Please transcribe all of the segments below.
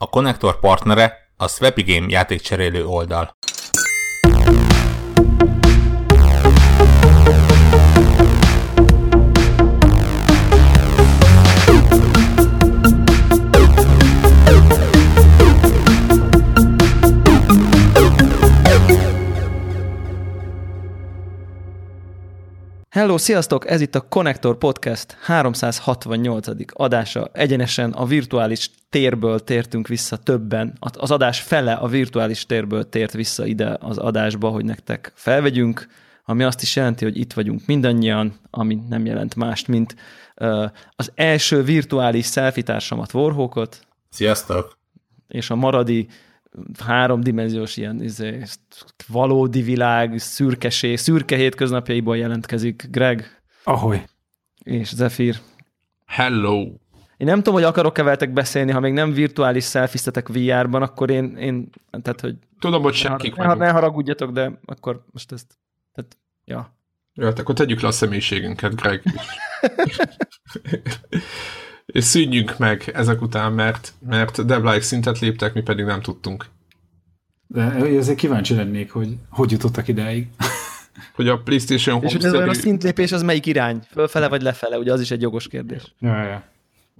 A konnektor partnere a Swapigame játékcserélő oldal. Hello, sziasztok! Ez itt a Connector Podcast 368. adása. Egyenesen a virtuális térből tértünk vissza többen. Az adás fele a virtuális térből tért vissza ide az adásba, hogy nektek felvegyünk, ami azt is jelenti, hogy itt vagyunk mindannyian, ami nem jelent mást, mint az első virtuális selfie társamat, Warhawkot. Sziasztok! És a maradi háromdimenziós ilyen izé, valódi világ, szürkeség, szürke hétköznapjaiból jelentkezik Greg. Ahogy. És Zephyr. Hello. Én nem tudom, hogy akarok-e veletek beszélni, ha még nem virtuális selfiestetek VR-ban, akkor én, én tehát, hogy... Tudom, hogy senkik ne, ne haragudjatok, de akkor most ezt, tehát, ja. Jó, hát akkor tegyük le a személyiségünket, Greg. és szűnjünk meg ezek után, mert, mert Deblike szintet léptek, mi pedig nem tudtunk. De ezért kíváncsi lennék, hogy hogy jutottak ideig. hogy a PlayStation Home És hogy ez a szintlépés az melyik irány? Fölfele vagy lefele? Ugye az is egy jogos kérdés. Ja, ja.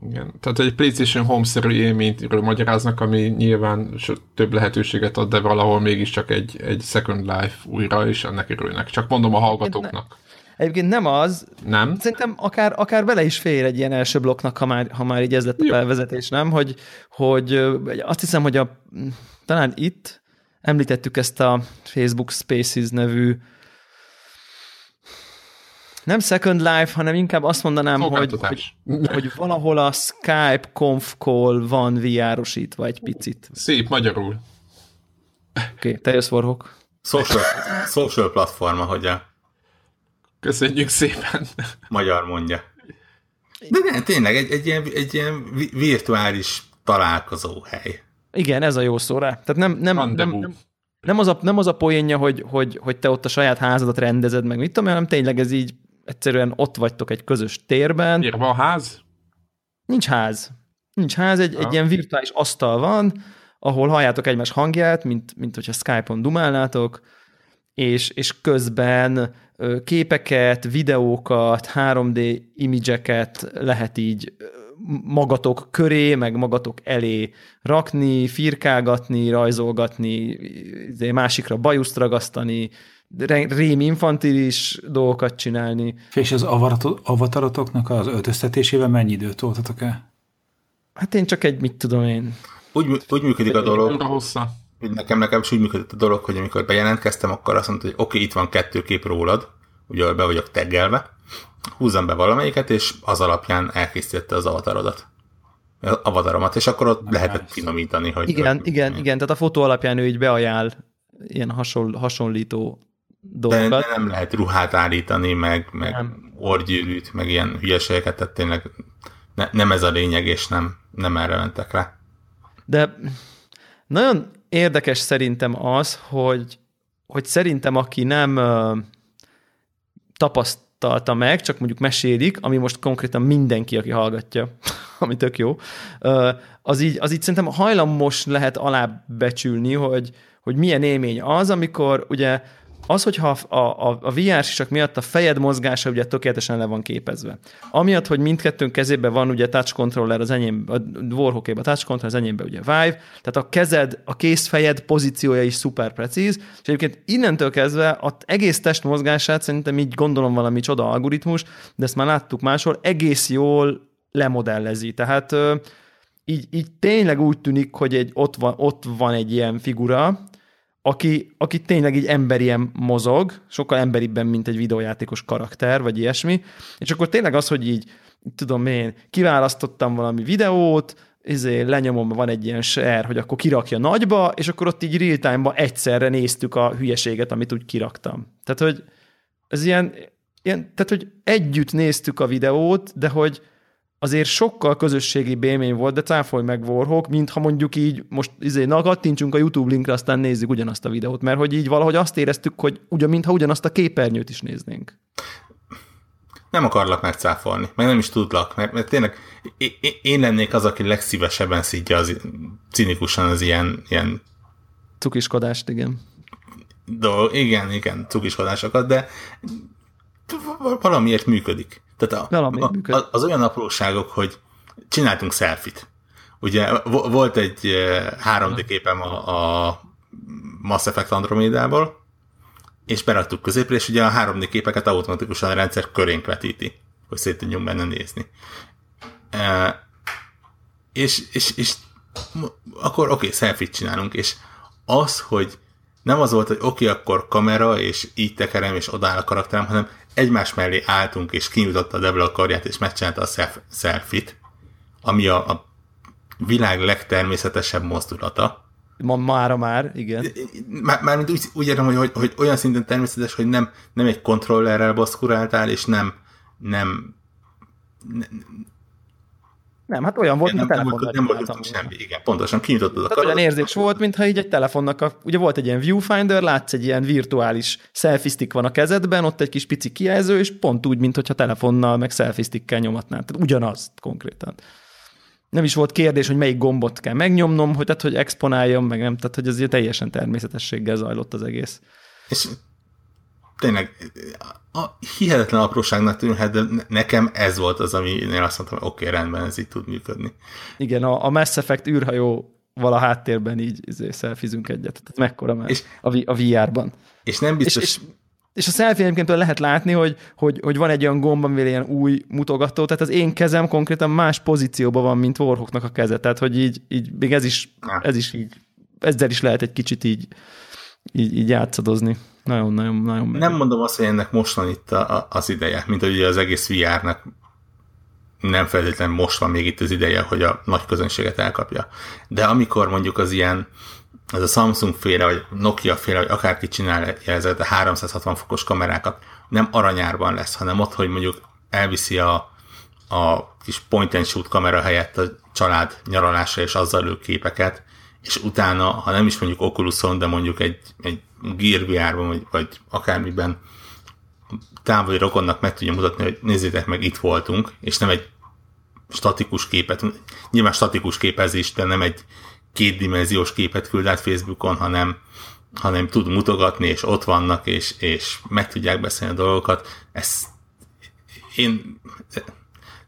Igen. Tehát egy PlayStation Home-szerű élményről magyaráznak, ami nyilván több lehetőséget ad, de valahol mégiscsak egy, egy Second Life újra, és ennek örülnek. Csak mondom a hallgatóknak. Egyébként nem az. Nem? Szerintem akár, akár bele is fér egy ilyen első blokknak, ha már, ha már így ez lett a felvezetés, nem? Hogy, hogy azt hiszem, hogy a, talán itt említettük ezt a Facebook Spaces nevű nem Second Life, hanem inkább azt mondanám, hogy, hogy, hogy valahol a Skype conf call van VR-osítva egy picit. Szép magyarul. Oké, okay, te jössz Warhawk. Social, social platforma, hogy a Köszönjük szépen. Magyar mondja. De nem, tényleg egy, egy, ilyen, egy ilyen virtuális találkozó hely. Igen, ez a jó szó rá. Tehát nem, nem, nem, nem, nem, az a, nem az a poénja, hogy, hogy, hogy te ott a saját házadat rendezed meg, mit tudom, hanem tényleg ez így egyszerűen ott vagytok egy közös térben. Miért van ház? Nincs ház. Nincs ház, egy, egy ilyen virtuális asztal van, ahol halljátok egymás hangját, mint, mint hogyha Skype-on dumálnátok, és, és közben képeket, videókat, 3D imidzseket lehet így magatok köré, meg magatok elé rakni, firkálgatni, rajzolgatni, izé, másikra bajuszt ragasztani, rém infantilis dolgokat csinálni. És az avatarotoknak az öltöztetésével mennyi időt toltatok el? Hát én csak egy, mit tudom én. Úgy, úgy működik a dolog. Hossza. Nekem nekem is úgy működött a dolog, hogy amikor bejelentkeztem, akkor azt mondta, hogy oké, okay, itt van kettő kép rólad, ugye be vagyok teggelve, húzzam be valamelyiket, és az alapján elkészítette az avatarodat. Az avataromat, és akkor ott lehetett finomítani, hogy... Igen, hogy, igen, igen, tehát a fotó alapján ő így beajánl ilyen hasonl, hasonlító dolgokat. De nem lehet ruhát állítani, meg, meg orgyűrűt, meg ilyen hülyeségeket, tehát tényleg ne, nem ez a lényeg, és nem, nem erre mentek rá. De nagyon érdekes szerintem az, hogy, hogy szerintem aki nem tapasztalta meg, csak mondjuk mesélik, ami most konkrétan mindenki, aki hallgatja, ami tök jó, az így, az így szerintem hajlamos lehet alábecsülni, hogy, hogy milyen élmény az, amikor ugye az, hogyha a, a, a VR sisak miatt a fejed mozgása ugye tökéletesen le van képezve. Amiatt, hogy mindkettőnk kezében van ugye touch controller, az enyém, a warhawk a touch controller, az enyémben ugye Vive, tehát a kezed, a kézfejed pozíciója is szuper precíz, és egyébként innentől kezdve az egész test mozgását szerintem így gondolom valami csoda algoritmus, de ezt már láttuk máshol, egész jól lemodellezi. Tehát így, így tényleg úgy tűnik, hogy egy, ott, van, ott van egy ilyen figura, aki, aki tényleg így emberien mozog, sokkal emberibben, mint egy videójátékos karakter, vagy ilyesmi, és akkor tényleg az, hogy így, tudom én, kiválasztottam valami videót, izé, lenyomom, van egy ilyen share, hogy akkor kirakja nagyba, és akkor ott így real time-ba egyszerre néztük a hülyeséget, amit úgy kiraktam. Tehát, hogy ez ilyen, ilyen tehát, hogy együtt néztük a videót, de hogy azért sokkal közösségi élmény volt, de cáfolj meg Warhawk, mint ha mondjuk így most izé, na kattintsunk a YouTube linkre, aztán nézzük ugyanazt a videót, mert hogy így valahogy azt éreztük, hogy ugyan, mintha ugyanazt a képernyőt is néznénk. nem akarlak megcáfolni, meg nem is tudlak, mert, mert tényleg én lennék az, aki legszívesebben szidja az, cinikusan az ilyen, ilyen cukiskodást, igen. Dolog, igen, igen, cukiskodásokat, de valamiért működik. Tehát a, a, az olyan apróságok, hogy csináltunk selfit. Ugye volt egy 3D képem a, a Mass Effect Andromédából, és beraktuk középre, és ugye a 3D képeket automatikusan a rendszer körénk vetíti, hogy szét tudjunk benne nézni. E, és, és, és akkor oké, okay, selfie csinálunk, és az, hogy nem az volt, hogy oké, okay, akkor kamera, és így tekerem, és odáll a karakterem, hanem egymás mellé álltunk, és kinyújtotta a Devil a karját, és megcsinálta a self- selfit, ami a, a világ legtermészetesebb mozdulata. Ma, mára már, igen. Már, mármint úgy, úgy értem, hogy, hogy, hogy, olyan szinten természetes, hogy nem, nem egy kontrollerrel baszkuráltál, és nem, nem, nem, hát olyan volt, mint a telefonnal. Nem volt, nem volt semmi, igen, pontosan kinyitottad a Olyan érzés volt, mintha így egy telefonnak, a, ugye volt egy ilyen viewfinder, látsz egy ilyen virtuális selfie stick van a kezedben, ott egy kis pici kijelző, és pont úgy, mintha telefonnal meg selfie stickkel nyomatnád. Tehát ugyanaz konkrétan. Nem is volt kérdés, hogy melyik gombot kell megnyomnom, hogy, tehát, hogy exponáljam, meg nem, tehát hogy ez teljesen természetességgel zajlott az egész. És tényleg a hihetetlen apróságnak tűnhet, de nekem ez volt az, ami én azt mondtam, hogy oké, okay, rendben, ez így tud működni. Igen, a, a Mass Effect űrhajó vala háttérben így izé, szelfizünk egyet. Tehát mekkora már és, a, a VR-ban. És nem biztos... És, és, és a selfie egyébként lehet látni, hogy, hogy, hogy van egy olyan gomb, amivel ilyen új mutogató, tehát az én kezem konkrétan más pozícióban van, mint Warhawknak a keze, tehát hogy így, így még ez is, ez is így, ezzel is lehet egy kicsit így, így, így játszadozni. Nagyon-nagyon nagyon. Nem mondom azt, hogy ennek most van itt a, a, az ideje, mint hogy az egész VR-nak nem feltétlenül most van még itt az ideje, hogy a nagy közönséget elkapja. De amikor mondjuk az ilyen, ez a Samsung féle, vagy Nokia féle, vagy akárki csinál ezeket a 360 fokos kamerákat, nem aranyárban lesz, hanem ott, hogy mondjuk elviszi a, a kis point and shoot kamera helyett a család nyaralásra, és azzal lő képeket, és utána, ha nem is mondjuk Oculuson, de mondjuk egy, egy Gear VR-ban, vagy, vagy akármiben távoli rokonnak meg tudja mutatni, hogy nézzétek meg, itt voltunk, és nem egy statikus képet, nyilván statikus képezés, de nem egy kétdimenziós képet küld át Facebookon, hanem, hanem tud mutogatni, és ott vannak, és, és meg tudják beszélni a dolgokat. Ez, én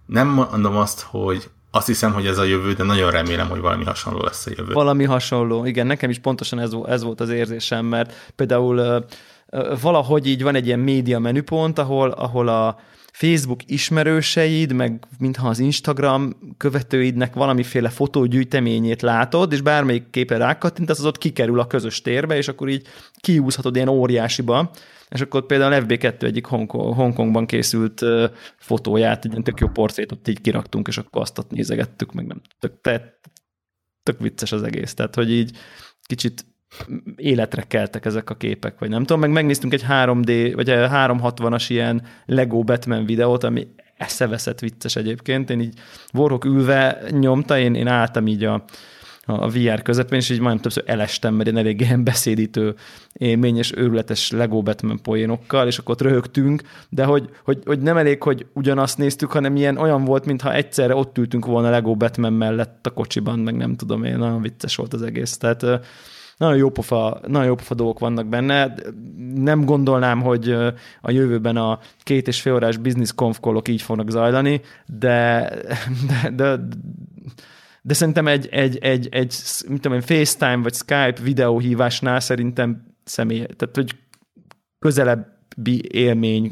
nem mondom azt, hogy azt hiszem, hogy ez a jövő, de nagyon remélem, hogy valami hasonló lesz a jövő. Valami hasonló, igen, nekem is pontosan ez, ez volt az érzésem, mert például valahogy így van egy ilyen média menüpont, ahol, ahol a Facebook ismerőseid, meg mintha az Instagram követőidnek valamiféle fotógyűjteményét látod, és bármelyik képen rákattintasz, az ott kikerül a közös térbe, és akkor így kiúzhatod ilyen óriásiba, és akkor például FB2 egyik Hongkongban készült fotóját, egy tök jó portrétot így kiraktunk, és akkor azt ott nézegettük, meg nem tök, te, tök vicces az egész, tehát hogy így kicsit életre keltek ezek a képek, vagy nem tudom, meg megnéztünk egy 3D, vagy 360-as ilyen Lego Batman videót, ami eszeveszett vicces egyébként. Én így Warhawk ülve nyomta, én, én álltam így a, a VR közepén, és így majdnem többször elestem, mert én elég ilyen beszédítő élmény és őrületes Lego Batman poénokkal, és akkor ott röhögtünk, de hogy, hogy, hogy nem elég, hogy ugyanazt néztük, hanem ilyen olyan volt, mintha egyszerre ott ültünk volna Lego Batman mellett a kocsiban, meg nem tudom én, nagyon vicces volt az egész. Tehát nagyon jó pofa, nagyon jó pofa dolgok vannak benne. Nem gondolnám, hogy a jövőben a két és fél órás business konfkolok így fognak zajlani, de, de, de de szerintem egy, egy, egy, egy mit tudom FaceTime vagy Skype videóhívásnál szerintem személy, tehát hogy közelebbi élmény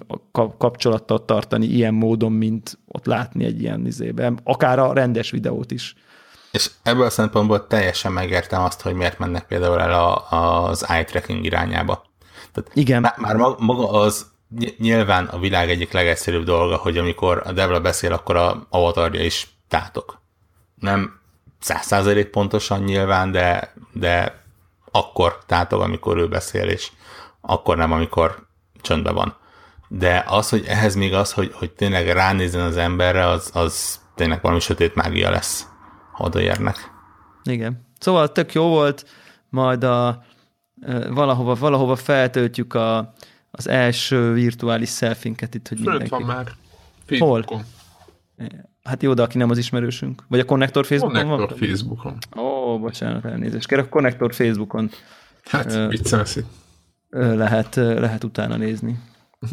kapcsolattal tartani ilyen módon, mint ott látni egy ilyen izében, akár a rendes videót is. És ebből a szempontból teljesen megértem azt, hogy miért mennek például el a, az eye tracking irányába. Tehát Igen. Már, már maga az nyilván a világ egyik legegyszerűbb dolga, hogy amikor a Devla beszél, akkor a avatarja is tátok. Nem száz százalék pontosan nyilván, de, de akkor tátog, amikor ő beszél, és akkor nem, amikor csöndben van. De az, hogy ehhez még az, hogy, hogy tényleg ránézzen az emberre, az, az tényleg valami sötét mágia lesz, ha odaérnek. Igen. Szóval tök jó volt, majd a valahova, valahova feltöltjük a, az első virtuális selfinket itt, hogy Fönt mindenki... van már. Facebookon. Hát jó, de aki nem az ismerősünk. Vagy a Connector Facebookon Connector van? Facebookon. Ó, bocsánat, elnézést. Kérek, a Connector Facebookon Hát, Ö, viccelsz lehet, lehet utána nézni.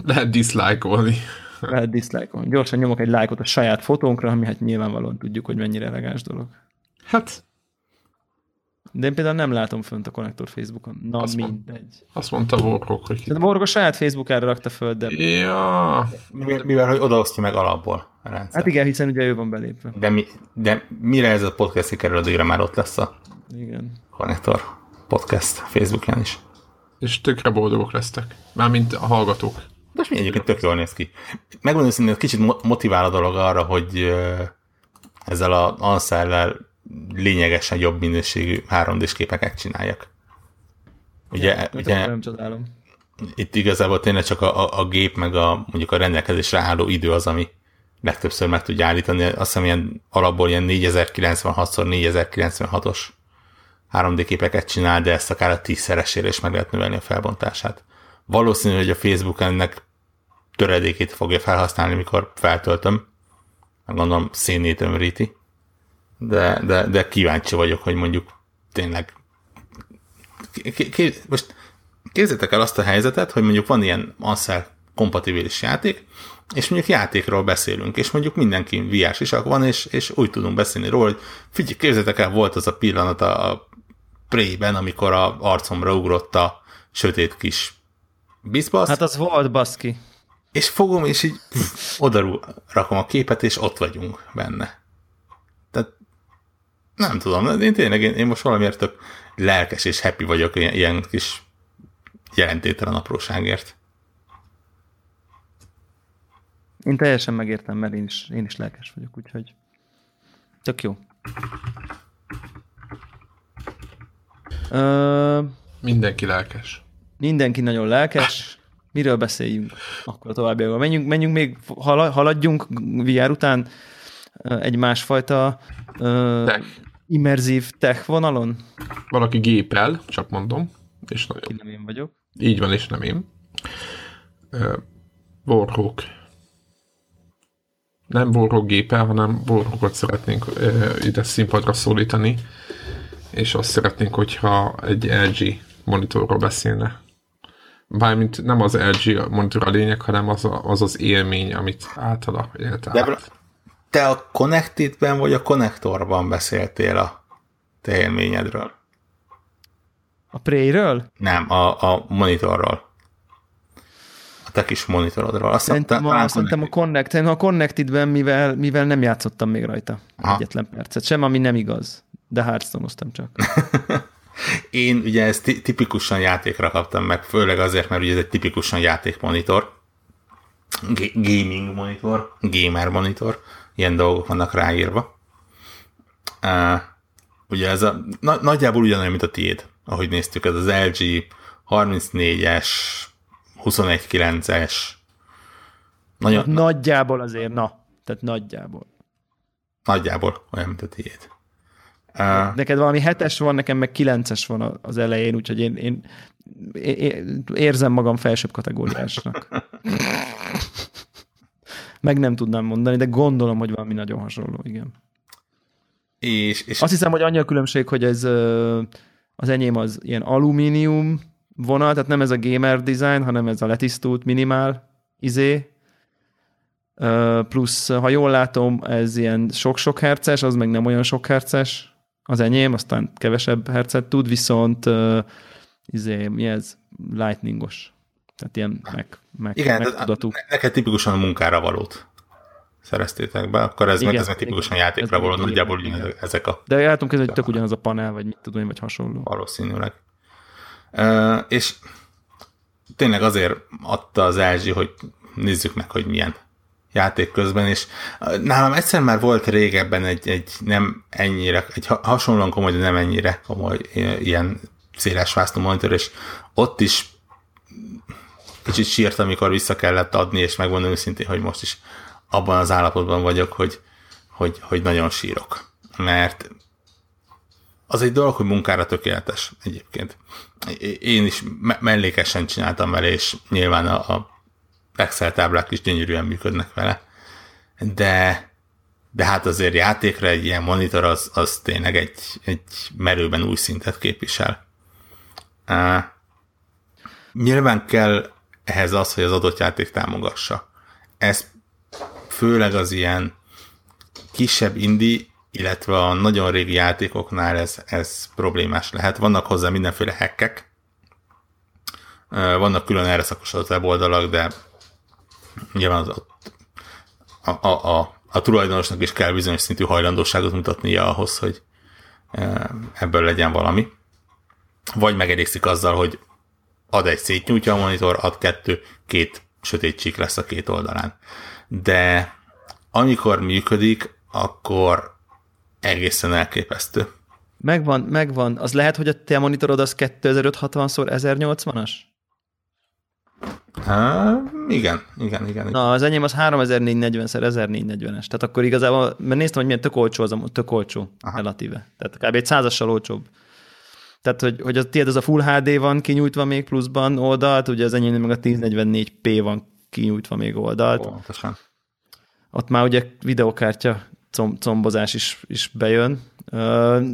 Lehet dislike-olni. Lehet dislike-on. Gyorsan nyomok egy lájkot a saját fotónkra, ami hát nyilvánvalóan tudjuk, hogy mennyire elegáns dolog. Hát, De én például nem látom fönt a Connector Facebookon. Na, Azt mond- mindegy. azt mondta Warrock, hogy... De a Borg a saját Facebookára rakta föl, de Ja, Mivel, mivel hogy odaosztja meg alapból a rendszer. hát igen, hiszen ugye ő van belépve. De, mi, de mire ez a podcast kikerül, addigra már ott lesz a Igen. Connector podcast Facebookján is. és tökre boldogok lesztek. Mármint a hallgatók. Most mi egyébként tök jól néz ki. Megmondom őszintén, kicsit mo- motivál a dolog arra, hogy ezzel a ansellel lényegesen jobb minőségű 3D-s képeket csináljak. Ugye, Nem, ugye nem csodálom. itt igazából tényleg csak a, a, a gép, meg a, mondjuk a rendelkezésre álló idő az, ami legtöbbször meg tudja állítani. Azt hiszem ilyen alapból ilyen 4096x4096-os 3D képeket csinál, de ezt akár a tízszeresére is meg lehet növelni a felbontását. Valószínű, hogy a Facebook ennek töredékét fogja felhasználni, mikor feltöltöm. Gondolom szénét ömríti. De, de, de kíváncsi vagyok, hogy mondjuk tényleg most képzeljétek el azt a helyzetet, hogy mondjuk van ilyen Ansel kompatibilis játék, és mondjuk játékról beszélünk, és mondjuk mindenki VR is van, és, és úgy tudunk beszélni róla, hogy figyelj, képzeljétek el, volt az a pillanat a, a Prey-ben, amikor a arcomra ugrott a sötét kis bizbasz, Hát az volt, baszki. És fogom, és így pff, oda rakom a képet, és ott vagyunk benne. Tehát nem tudom, én tényleg, én, én most valamiért tök lelkes és happy vagyok ilyen, ilyen kis jelentételen apróságért. Én teljesen megértem, mert én is, én is lelkes vagyok, úgyhogy tök jó. Ö, Mindenki lelkes. mindenki nagyon lelkes. Miről beszéljünk? Akkor továbbiakban. Menjünk, menjünk még, hala- haladjunk VR után ö, egy másfajta ö, Tech. immerzív tech vonalon. Valaki gépel, csak mondom, és nagyon. Ki nem én vagyok. Így van, és nem én. Uh, Warhawk. Nem Warhawk gépel, hanem Warhawkot szeretnénk uh, ide színpadra szólítani, és azt szeretnénk, hogyha egy LG monitorról beszélne. Bármint nem az LG monitor a lényeg, hanem az a, az, az élmény, amit általa élt De át. te a Connected-ben vagy a Connectorban beszéltél a te élményedről? A Prey-ről? Nem, a, a monitorról. A te kis monitorodról. Azt Szerintem, a, szerintem a, Connect, a Connected-ben, mivel, mivel nem játszottam még rajta Aha. egyetlen percet, sem ami nem igaz. De hearthstone csak. Én ugye ezt ti- tipikusan játékra kaptam meg, főleg azért, mert ugye ez egy tipikusan játékmonitor, G- gaming monitor, gamer monitor, ilyen dolgok vannak ráírva. Uh, ugye ez a, na, nagyjából ugyanolyan, mint a tiéd, ahogy néztük, ez az LG 34-es, 21.9-es, nagyon, nagyjából azért, na. Tehát nagyjából. nagyjából olyan, mint a tiéd. Uh, Neked valami hetes van, nekem meg kilences van az elején, úgyhogy én, én, én érzem magam felsőbb kategóriásnak. Meg nem tudnám mondani, de gondolom, hogy valami nagyon hasonló, igen. és, és Azt hiszem, hogy annyi a különbség, hogy ez az enyém az ilyen alumínium vonal, tehát nem ez a gamer design, hanem ez a letisztult minimál izé. Plusz, ha jól látom, ez ilyen sok-sok herces, az meg nem olyan sok herces az enyém, aztán kevesebb hercet tud, viszont ö, izé, mi ez? Lightningos. Tehát ilyen meg, meg, Igen, meg de tudatú. ne- neked tipikusan a munkára valót szereztétek be, akkor ez, meg, Igen, ez meg tipikusan igen, játékra való, meg nagyjából igen, ugyanez- ezek a De látom kezdeni, hogy tök ugyanaz a panel, vagy mit tudom én, vagy hasonló. valószínűleg. Uh, és tényleg azért adta az LG, hogy nézzük meg, hogy milyen játék közben, és nálam egyszer már volt régebben egy, egy nem ennyire, egy ha- hasonlóan komoly, de nem ennyire komoly ilyen széles vásztó monitor, és ott is kicsit sírt, amikor vissza kellett adni, és megmondom őszintén, hogy most is abban az állapotban vagyok, hogy, hogy, hogy nagyon sírok. Mert az egy dolog, hogy munkára tökéletes egyébként. Én is me- mellékesen csináltam vele, és nyilván a, a Excel táblák is gyönyörűen működnek vele. de, de hát azért játékra egy ilyen monitor az, az tényleg egy, egy merőben új szintet képvisel. Uh, nyilván kell ehhez az, hogy az adott játék támogassa. Ez főleg az ilyen kisebb indi, illetve a nagyon régi játékoknál ez, ez problémás lehet. Vannak hozzá mindenféle hackek, vannak külön erre szakosodott weboldalak, de nyilván az, a, a, a, a tulajdonosnak is kell bizonyos szintű hajlandóságot mutatnia ahhoz, hogy ebből legyen valami. Vagy megelégszik azzal, hogy ad egy szétnyújtja a monitor, ad kettő, két sötét csík lesz a két oldalán. De amikor működik, akkor egészen elképesztő. Megvan, megvan. Az lehet, hogy a te monitorod az 2560x1080-as? Há, igen, igen, igen. Na, az enyém az 3440x1440-es. Tehát akkor igazából, mert néztem, hogy milyen tök olcsó az a tök olcsó Aha. relatíve. Tehát kb. egy százassal olcsóbb. Tehát, hogy, hogy a tiéd az a Full HD van kinyújtva még pluszban oldalt, ugye az enyém meg a 1044p van kinyújtva még oldalt. Ó, Ott már ugye videokártya combozás is, is bejön.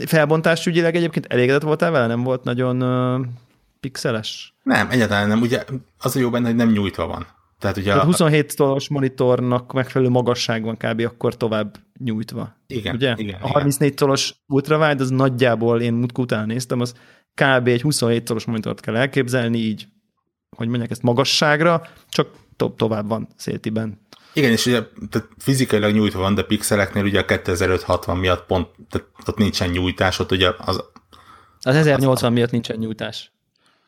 Felbontás ügyileg egyébként elégedett voltál vele? Nem volt nagyon pixeles? Nem, egyáltalán nem. Ugye az a jó benne, hogy nem nyújtva van. Tehát ugye Tehát 27 tolos monitornak megfelelő magasság van kb. akkor tovább nyújtva. Igen, ugye? igen. A 34 tolos ultrawide az nagyjából, én múltkor után néztem, az kb. egy 27 tolos monitort kell elképzelni, így, hogy mondják ezt magasságra, csak to- tovább van széltiben. Igen, és ugye tehát fizikailag nyújtva van, de pixeleknél ugye a 2560 miatt pont, tehát ott nincsen nyújtás, ott ugye az... Az 1080 az, miatt nincsen nyújtás.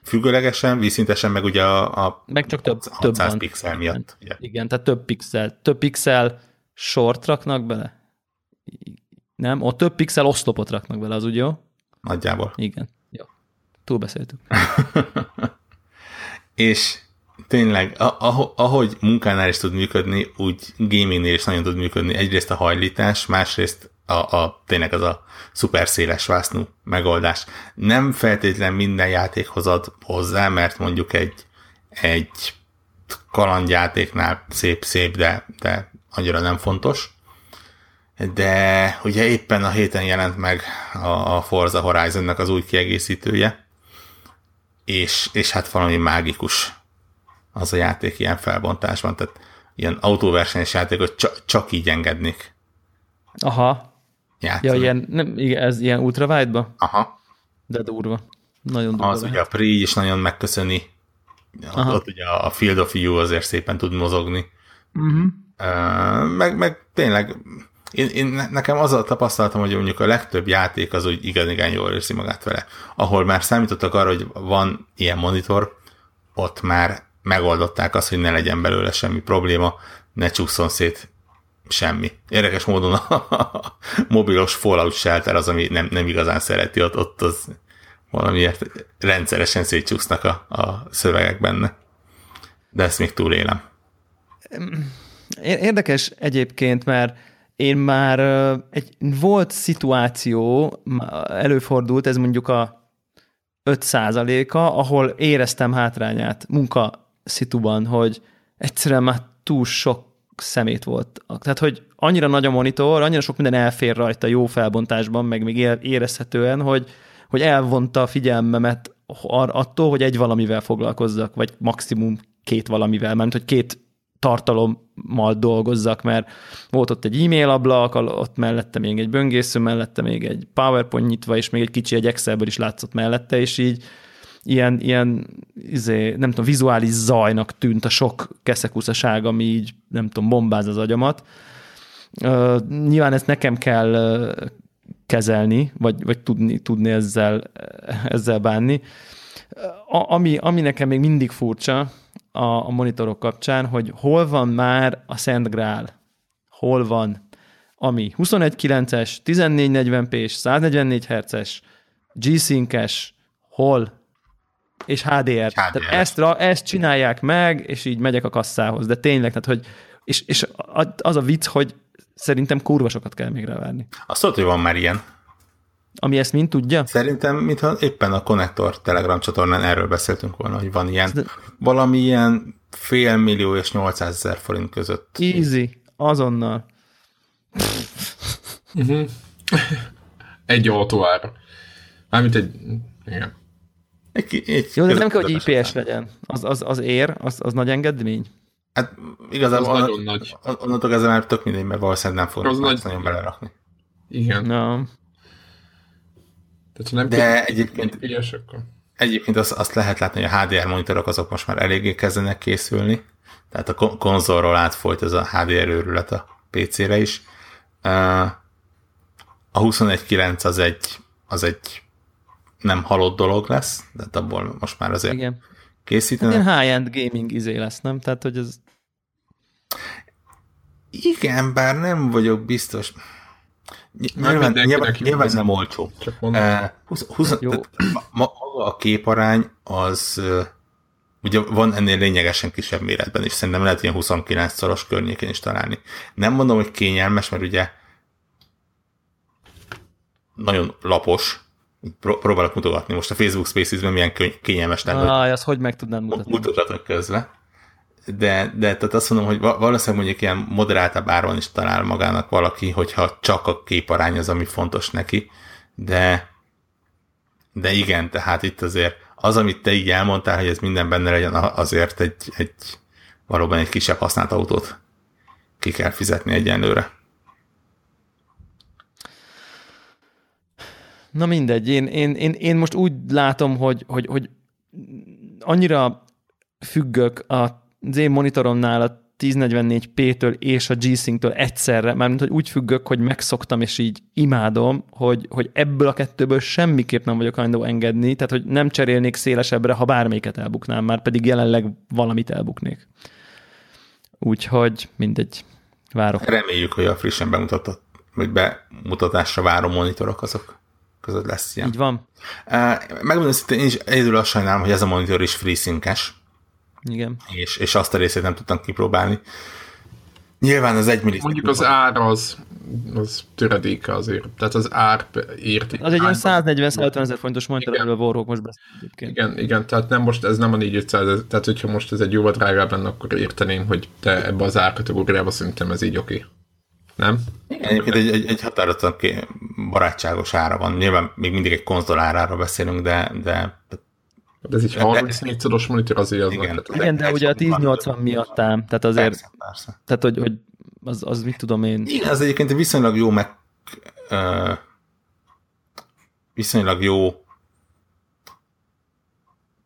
Függőlegesen, vízszintesen meg ugye a, a meg csak több, 600 több pixel miatt. Ugye. Igen, tehát több pixel. Több pixel sort raknak bele? Nem, ott több pixel oszlopot raknak bele, az úgy jó? Nagyjából. Igen. Jó. Túlbeszéltük. és tényleg, ahogy munkánál is tud működni, úgy gamingnél is nagyon tud működni. Egyrészt a hajlítás, másrészt a, a tényleg az a szuper széles vásznú megoldás. Nem feltétlen minden játékhoz ad hozzá, mert mondjuk egy, egy kalandjátéknál szép-szép, de, de annyira nem fontos. De ugye éppen a héten jelent meg a, Forza Horizonnak az új kiegészítője, és, és hát valami mágikus az a játék ilyen felbontásban, tehát ilyen autóversenyes játékot csak, csak így engednék. Aha. Játszani. Ja, ilyen, nem, igen, ez ilyen ultrawide-ba? Aha. De durva. Nagyon durva. Az lehet. ugye a Pri is nagyon megköszöni. Aha. Ott ugye a Field of View azért szépen tud mozogni. Uh-huh. Uh, meg, meg tényleg én, én, nekem az a tapasztalatom, hogy mondjuk a legtöbb játék az úgy igen-igen jól érzi magát vele. Ahol már számítottak arra, hogy van ilyen monitor, ott már megoldották azt, hogy ne legyen belőle semmi probléma, ne csúszson szét semmi. Érdekes módon a mobilos Fallout Shelter az, ami nem, nem igazán szereti, ott, ott az valamiért rendszeresen szétcsúsznak a, a szövegek benne. De ezt még túlélem. Érdekes egyébként, mert én már egy volt szituáció, előfordult, ez mondjuk a 5 a ahol éreztem hátrányát munka szituban, hogy egyszerűen már túl sok szemét volt. Tehát, hogy annyira nagy a monitor, annyira sok minden elfér rajta jó felbontásban, meg még érezhetően, hogy, hogy elvonta a figyelmemet attól, hogy egy valamivel foglalkozzak, vagy maximum két valamivel, mert hogy két tartalommal dolgozzak, mert volt ott egy e-mail ablak, ott mellette még egy böngésző, mellette még egy PowerPoint nyitva, és még egy kicsi egy Excelből is látszott mellette, és így ilyen, ilyen izé, nem tudom, vizuális zajnak tűnt a sok keszekuszaság, ami így, nem tudom, bombáz az agyamat. Uh, nyilván ezt nekem kell kezelni, vagy, vagy tudni, tudni ezzel, ezzel bánni. A, ami, ami nekem még mindig furcsa a, a monitorok kapcsán, hogy hol van már a Szent Grál? Hol van? Ami 21.9-es, 1440p-s, 144 Hz-es, G-Sync-es, hol? És HDR. HDR. Tehát ezt, ezt csinálják meg, és így megyek a kasszához. De tényleg, tehát hogy és, és az a vicc, hogy szerintem kurva sokat kell még rávárni. Azt tudod, hogy van már ilyen. Ami ezt mind tudja? Szerintem, mintha éppen a Connector Telegram csatornán erről beszéltünk volna, hogy van ilyen. De... Valami ilyen fél millió és 800 ezer forint között. Easy. azonnal. Uh-huh. egy autóára. Mármint egy... Igen. Egy, egy Jó, de nem kell, hogy IPS legyen. Az, az, az ér, az, az nagy engedmény. Hát igazából Az nagyon nagy. onnantól kezdve már tök mindegy, mert valószínűleg nem fognak Az nagy- nagyon belerakni. Igen. Na, Tehát, nem De egyébként, IPS, akkor... egyébként azt, azt lehet látni, hogy a HDR monitorok azok most már eléggé kezdenek készülni. Tehát a kon- konzolról átfolyt ez a HDR őrület a PC-re is. A 21.9 az egy, az egy nem halott dolog lesz, de hát abból most már azért igen. készítenek. Ilyen high-end gaming izé lesz, nem? Tehát, hogy ez... Igen, bár nem vagyok biztos. Nyilván, mindenkinek nyilván, nyilván ez. nem olcsó. Csak mondom. Uh, 20, 20, Jó. tehát ma- maga a képarány az uh, ugye van ennél lényegesen kisebb méretben is, szerintem lehet ilyen 29 szoros környékén is találni. Nem mondom, hogy kényelmes, mert ugye nagyon lapos, Pró- próbálok mutogatni most a Facebook Spaces-ben milyen kényelmes lenne, Aj, azt hogy meg tudnád mutatni? mutatok közben. De, de tehát azt mondom, hogy va- valószínűleg mondjuk ilyen moderáltabb áron is talál magának valaki, hogyha csak a képarány az, ami fontos neki. De, de igen, tehát itt azért az, amit te így elmondtál, hogy ez minden benne legyen, azért egy, egy valóban egy kisebb használt autót ki kell fizetni egyenlőre. Na mindegy, én, én, én, én most úgy látom, hogy, hogy, hogy annyira függök az én monitoromnál a 1044p-től és a G-Sync-től egyszerre, mármint hogy úgy függök, hogy megszoktam és így imádom, hogy, hogy ebből a kettőből semmiképp nem vagyok hajlandó engedni, tehát hogy nem cserélnék szélesebbre, ha bármelyiket elbuknám, már pedig jelenleg valamit elbuknék. Úgyhogy mindegy, várok. Reméljük, hogy a frissen bemutatott, vagy bemutatásra váró monitorok azok között lesz ilyen. Így van? Uh, megmondom szintén, én is egyedül azt sajnálom, hogy ez a monitor is FreeSync-es, Igen. és, és azt a részét nem tudtam kipróbálni. Nyilván az egy millisekund. Mondjuk az ár az, az töredéke azért. Tehát az ár érték. Az egy ilyen 140-150 ezer fontos monitor, amiről Warhawk most beszél egyébként. Igen, igen, tehát nem most, ez nem a 4500, ez- tehát hogyha most ez egy jóval drágább lenne, akkor érteném, hogy te ebbe az árkategóriába szerintem ez így oké. Nem? Igen, egyébként egy, egy, egy határozottan barátságos ára van. Nyilván még mindig egy konzol áráról beszélünk, de, de De ez egy 34 szoros monitor azért az Igen. Tehát Igen, de ugye a 1080 miatt ám, tehát azért, persze, persze. tehát hogy, hogy az, az mit tudom én. Igen, az egyébként egy viszonylag jó meg ö, viszonylag jó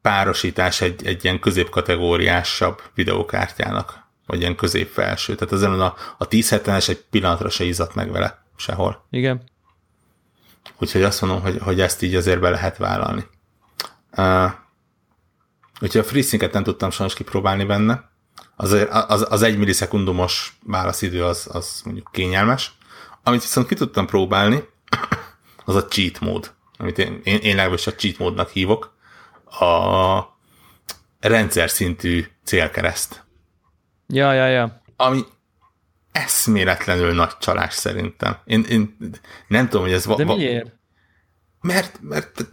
párosítás egy, egy ilyen középkategóriásabb videókártyának, vagy ilyen középfelső. Tehát ezen a, a 1070-es egy pillanatra se izzadt meg vele sehol. Igen. Úgyhogy azt mondom, hogy, hogy ezt így azért be lehet vállalni. Uh, úgyhogy a FreeSync-et nem tudtam sajnos kipróbálni benne. Az, az, az egy millisekundumos válaszidő az, az mondjuk kényelmes. Amit viszont ki tudtam próbálni, az a cheat mód, amit én, én, én legalábbis a cheat módnak hívok. A rendszer szintű célkereszt. Ja, ja, ja. Ami eszméletlenül nagy csalás szerintem. Én, én nem tudom, hogy ez... De va- miért? mert, mert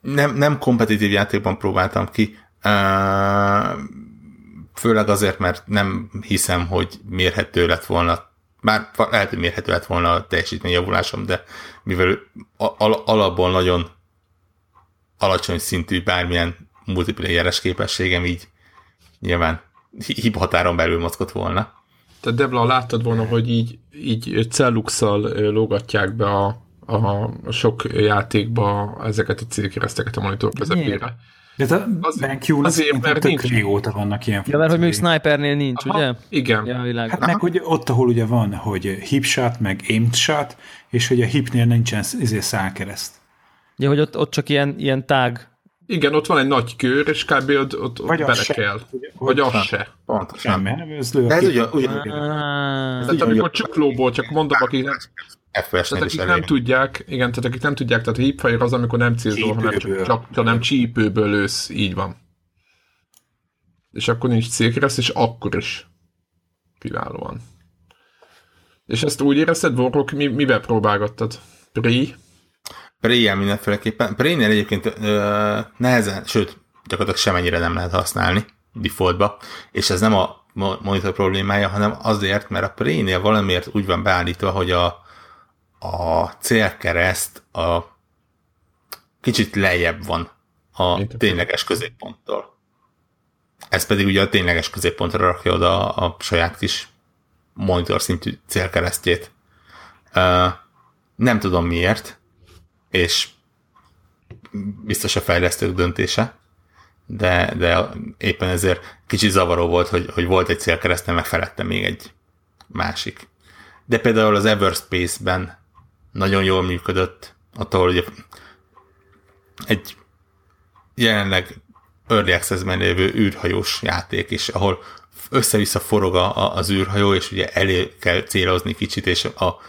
nem, nem kompetitív játékban próbáltam ki, főleg azért, mert nem hiszem, hogy mérhető lett volna, bár lehet, hogy mérhető lett volna a teljesítményjavulásom, de mivel al- alapból nagyon alacsony szintű bármilyen multiplayeres képességem, így nyilván hi- hibahatáron belül mozgott volna. Tehát Devla, láttad volna, hogy így, így celluxal lógatják be a, a sok játékba ezeket a célkereszteket a monitor közepére. De a Az- BenQ azért, mert tök nincs. régóta vannak ilyen Ja, mert hogy még snipernél nincs, Aha, ugye? Igen. Ja, világos. Hát meg, hogy ott, ahol ugye van, hogy hip shot, meg aimed shot, és hogy a hipnél nincsen izé szálkereszt. Ja, hogy ott, ott csak ilyen, ilyen tág. Igen, ott van egy nagy kör, és kb. ott, ott, Vagy az bele se. kell. Ugye, Vagy az se. Pontosan. De ez ugyan, ugyan, Tehát amikor csuklóból, csak mondom, akik nem, tehát akik nem tudják, igen, tehát akik nem tudják, tehát a hipfire az, amikor nem célzol, hanem csak, Csípőből. csak, nem csípőből lősz, így van. És akkor nincs célkereszt, és akkor is kiválóan. És ezt úgy érezted, Warrock, mi, mivel próbálgattad? Pri? Pré-jel mindenféleképpen. Pré-nél egyébként ö, nehezen, sőt, gyakorlatilag semennyire nem lehet használni defaultba, és ez nem a mo- monitor problémája, hanem azért, mert a Prey-nél valamiért úgy van beállítva, hogy a, a célkereszt a kicsit lejjebb van a tényleges középponttól. Ez pedig ugye a tényleges középpontra rakja oda a, a saját kis monitor szintű célkeresztjét. Uh, nem tudom miért, és biztos a fejlesztők döntése, de, de éppen ezért kicsit zavaró volt, hogy, hogy volt egy célkeresztem, meg felette még egy másik. De például az Everspace-ben nagyon jól működött, attól, hogy egy jelenleg Early Access-ben lévő űrhajós játék is, ahol össze-vissza forog a, az űrhajó, és ugye elé kell célozni kicsit, és a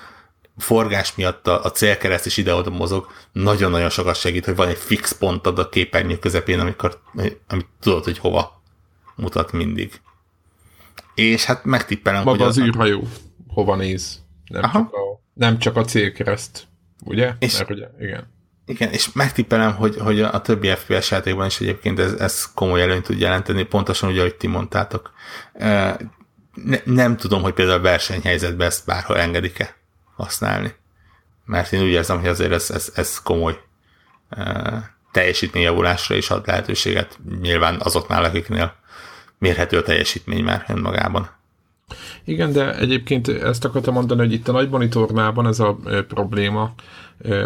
forgás miatt a, a célkereszt is ide-oda mozog, nagyon-nagyon sokat segít, hogy van egy fix pontod a képernyő közepén, amikor, amit tudod, hogy hova mutat mindig. És hát megtippelem, Maga hogy az űrhajó hova néz. Nem, Aha. csak a, nem csak a célkereszt. Ugye? És- Mert ugye, igen. Igen, és megtippelem, hogy, hogy a többi FPS játékban is egyébként ez, ez komoly előnyt tud jelenteni, pontosan úgy, ahogy ti mondtátok. Ne, nem tudom, hogy például versenyhelyzetben ezt bárhol engedik-e használni. Mert én úgy érzem, hogy azért ez, ez, ez komoly teljesítményjavulásra is ad lehetőséget, nyilván azoknál, akiknél mérhető a teljesítmény már önmagában. Igen, de egyébként ezt akartam mondani, hogy itt a nagy monitornában ez a probléma,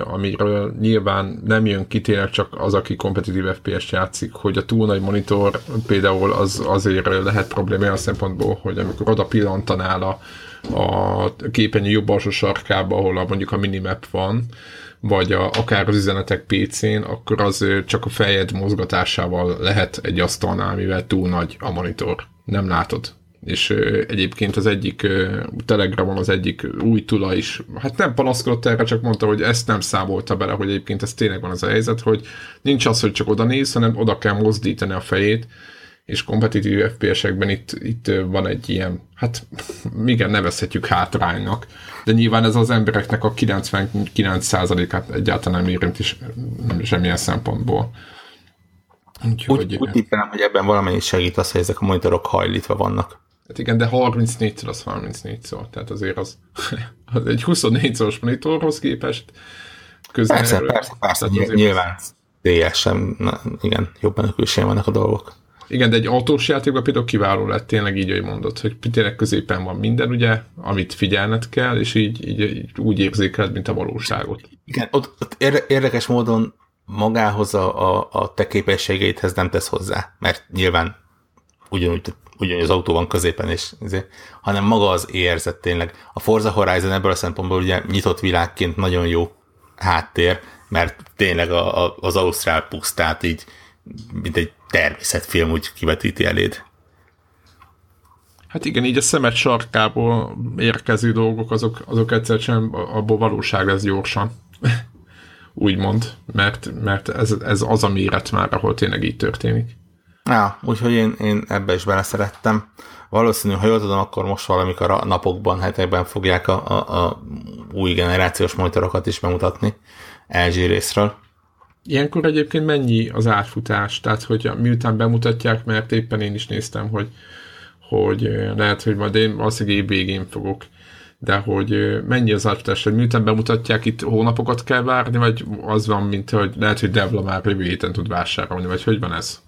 amiről nyilván nem jön ki tényleg csak az, aki kompetitív FPS játszik, hogy a túl nagy monitor például az azért lehet probléma olyan szempontból, hogy amikor oda pillantanál a, a képernyő jobb alsó sarkába, ahol a, mondjuk a minimap van, vagy a, akár az üzenetek PC-n, akkor az csak a fejed mozgatásával lehet egy asztalnál, mivel túl nagy a monitor. Nem látod és ö, egyébként az egyik ö, Telegramon az egyik új tula is, hát nem panaszkodott erre, csak mondta, hogy ezt nem számolta bele, hogy egyébként ez tényleg van az a helyzet, hogy nincs az, hogy csak oda néz, hanem oda kell mozdítani a fejét, és kompetitív FPS-ekben itt, itt van egy ilyen, hát igen, nevezhetjük hátránynak, de nyilván ez az embereknek a 99%-át egyáltalán nem érinti semmilyen szempontból. Úgyhogy, Úgy, úgy tippelem, hogy ebben valamennyit segít az, hogy ezek a monitorok hajlítva vannak. Hát igen, de 34 az 34% szó, tehát azért az, az egy 24 szoros monitorhoz képest közel. Persze, persze, persze, nyilván, teljesen, na, igen, jobban a külsején vannak a dolgok. Igen, de egy autós játékban például kiváló lett, tényleg így, hogy mondod, hogy tényleg középen van minden, ugye, amit figyelned kell, és így, így, így úgy érzékeled, mint a valóságot. Igen, ott, ott érde- érdekes módon magához a, a, a te képességeidhez nem tesz hozzá, mert nyilván ugyanúgy, ugyanúgy az autó van középen, és, ezért, hanem maga az érzet tényleg. A Forza Horizon ebből a szempontból ugye nyitott világként nagyon jó háttér, mert tényleg a, a, az Ausztrál pusztát így, mint egy természetfilm úgy kivetíti eléd. Hát igen, így a szemet sarkából érkező dolgok, azok, azok egyszerűen abból valóság lesz gyorsan. Úgymond, mert, mert ez, ez az a méret már, ahol tényleg így történik. Ja, úgyhogy én, én ebbe is beleszerettem. Valószínű, ha jól tudom, akkor most valamikor a napokban, hetekben fogják a, a, a új generációs monitorokat is bemutatni LG részről. Ilyenkor egyébként mennyi az átfutás? Tehát, hogy miután bemutatják, mert éppen én is néztem, hogy, hogy lehet, hogy majd én valószínűleg év végén fogok, de hogy mennyi az átfutás, hogy miután bemutatják, itt hónapokat kell várni, vagy az van, mint hogy lehet, hogy Devla már jövő héten tud vásárolni, vagy hogy van ez?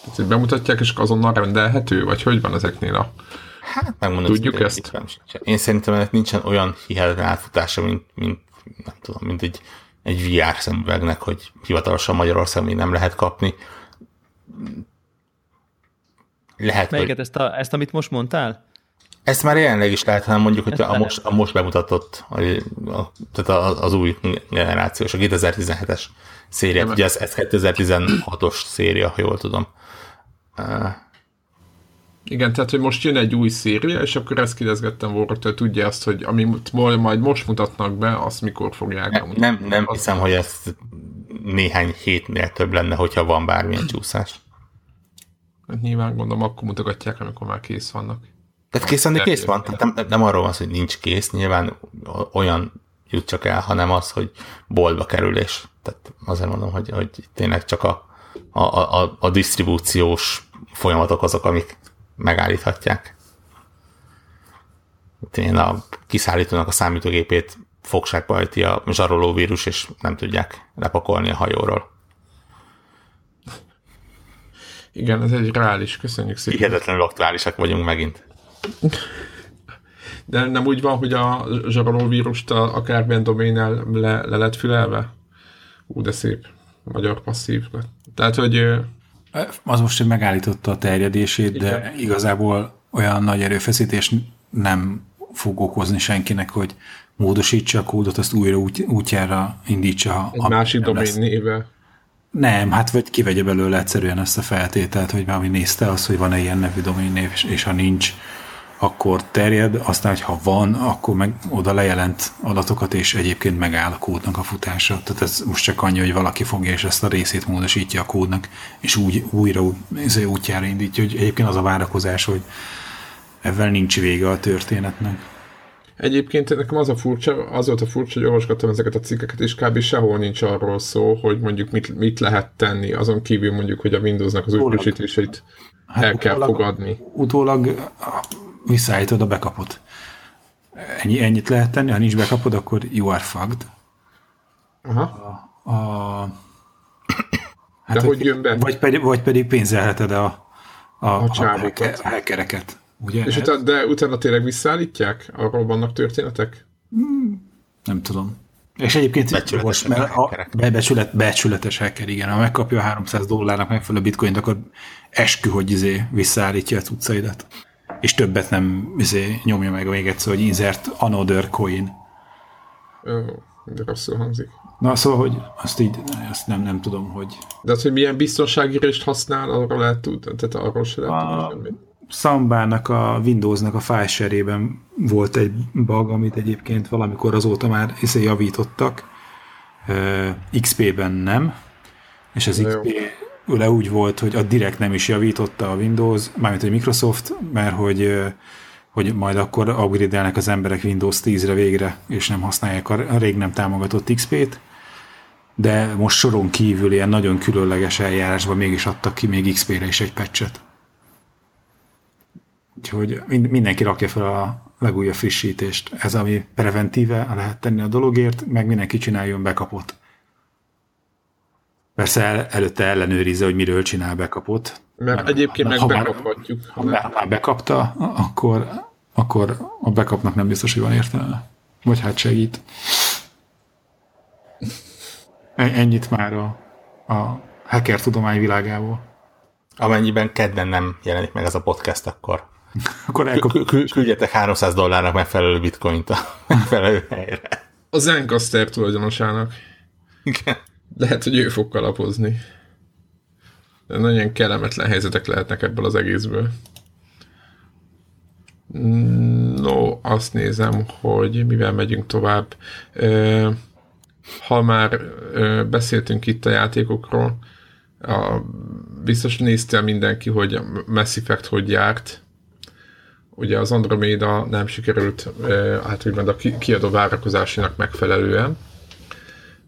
Tehát, hogy bemutatják, és azonnal rendelhető, vagy hogy van ezeknél a... Hát megmondom, Tudjuk szintén, ezt? Én szerintem ennek nincsen olyan hihetetlen átfutása, mint, mint nem tudom, mint egy, egy VR szemüvegnek, hogy hivatalosan Magyarország még nem lehet kapni. Lehet, hogy Melyiket, ezt, a, ezt, amit most mondtál? Ezt már jelenleg is lehet, hanem mondjuk, hogy a most, a most bemutatott, a, a, tehát az, új generációs, a 2017-es szériát, Nem. ugye ez, ez 2016-os széria, ha jól tudom. Igen, tehát, hogy most jön egy új széria, és akkor ezt kérdezgettem volna, hogy tudja azt, hogy amit majd most mutatnak be, azt mikor fogják bemutatni. nem, nem Az- hiszem, hogy ez néhány hétnél több lenne, hogyha van bármilyen csúszás. Hát nyilván gondolom, akkor mutogatják, amikor már kész vannak. Tehát kész lenni kész van, tehát nem, nem arról van hogy nincs kész, nyilván olyan jut csak el, hanem az, hogy boltba kerül, és tehát azért mondom, hogy, hogy tényleg csak a, a, a, a disztribúciós folyamatok azok, amik megállíthatják. én a kiszállítónak a számítógépét fogságba ejti a zsaroló vírus, és nem tudják lepakolni a hajóról. Igen, ez egy reális, köszönjük szépen. Hihetetlenül aktuálisak vagyunk megint. De nem úgy van, hogy a zsaroló vírust a, a Carben doménnel le, le lett fülelve? Ú, de szép. Magyar passzív. Tehát, hogy Az most, hogy megállította a terjedését, de igazából olyan nagy erőfeszítés nem fog okozni senkinek, hogy módosítsa a kódot, azt újra út, útjára indítsa. ha- egy másik néve. Nem, hát vagy kivegye belőle egyszerűen ezt a feltételt, hogy valami nézte az, hogy van-e ilyen nevű doménnév, és, és ha nincs, akkor terjed, aztán, ha van, akkor meg oda lejelent adatokat, és egyébként megáll a kódnak a futása. Tehát ez most csak annyi, hogy valaki fogja, és ezt a részét módosítja a kódnak, és úgy újra ú- izé útjára indítja, hogy egyébként az a várakozás, hogy ezzel nincs vége a történetnek. Egyébként nekem az a furcsa, az volt a furcsa, hogy olvasgattam ezeket a cikkeket, és kb. sehol nincs arról szó, hogy mondjuk mit, mit lehet tenni, azon kívül mondjuk, hogy a Windowsnak az új frissítéseit el kell utólag- fogadni. Utólag visszaállítod a backupot. Ennyi, ennyit lehet tenni, ha nincs backupod, akkor you are fucked. Aha. A, hát De hogy jön be? Vagy pedig, vagy pedig pénzelheted a, a, a, a, hacker- a hackereket. Ugye? És utána, de utána tényleg visszaállítják? Arról vannak történetek? Nem tudom. És egyébként Becsületes most, mert a becsület, becsületes hacker, igen. Ha megkapja a 300 dollárnak megfelelő bitcoint, akkor eskü, hogy izé visszaállítja a cuccaidat. És többet nem izé nyomja meg még egyszer, hogy insert another coin. Ö, de rosszul hangzik. Na, szóval, hogy azt így, azt nem, nem tudom, hogy De az, hogy milyen biztonsági részt használ, arról lehet tudni, tehát arról se lehet A- tudni. Sambának a Windowsnak a file share-ében volt egy bug, amit egyébként valamikor azóta már izé javítottak. XP-ben nem, és az. XP ule úgy volt, hogy a direkt nem is javította a Windows, mármint a Microsoft, mert hogy, hogy majd akkor upgrade az emberek Windows 10-re végre, és nem használják a rég nem támogatott XP-t, de most soron kívül ilyen nagyon különleges eljárásban mégis adtak ki még XP-re is egy patchet. Úgyhogy mind- mindenki rakja fel a legújabb frissítést. Ez, ami preventíve lehet tenni a dologért, meg mindenki csináljon bekapot. Persze el, előtte ellenőrizze, hogy miről csinál bekapot. Mert egyébként meg ha már- bekaphatjuk. Ha már, már bekapta, akkor, akkor a bekapnak nem biztos, hogy van értelme. Vagy hát segít. Ennyit már a, a hacker tudomány világából. Amennyiben kedden nem jelenik meg ez a podcast, akkor Akkor elkap... kü- kü- küldjetek 300 dollárnak megfelelő bitcoint a megfelelő helyre. A Zencaster tulajdonosának. Igen. Lehet, hogy ő fog kalapozni. De nagyon kellemetlen helyzetek lehetnek ebből az egészből. No, azt nézem, hogy mivel megyünk tovább. Ha már beszéltünk itt a játékokról, a, biztos nézte mindenki, hogy a Mass Effect hogy járt. Ugye az Andromeda nem sikerült, hát úgymond a ki- kiadó várakozásának megfelelően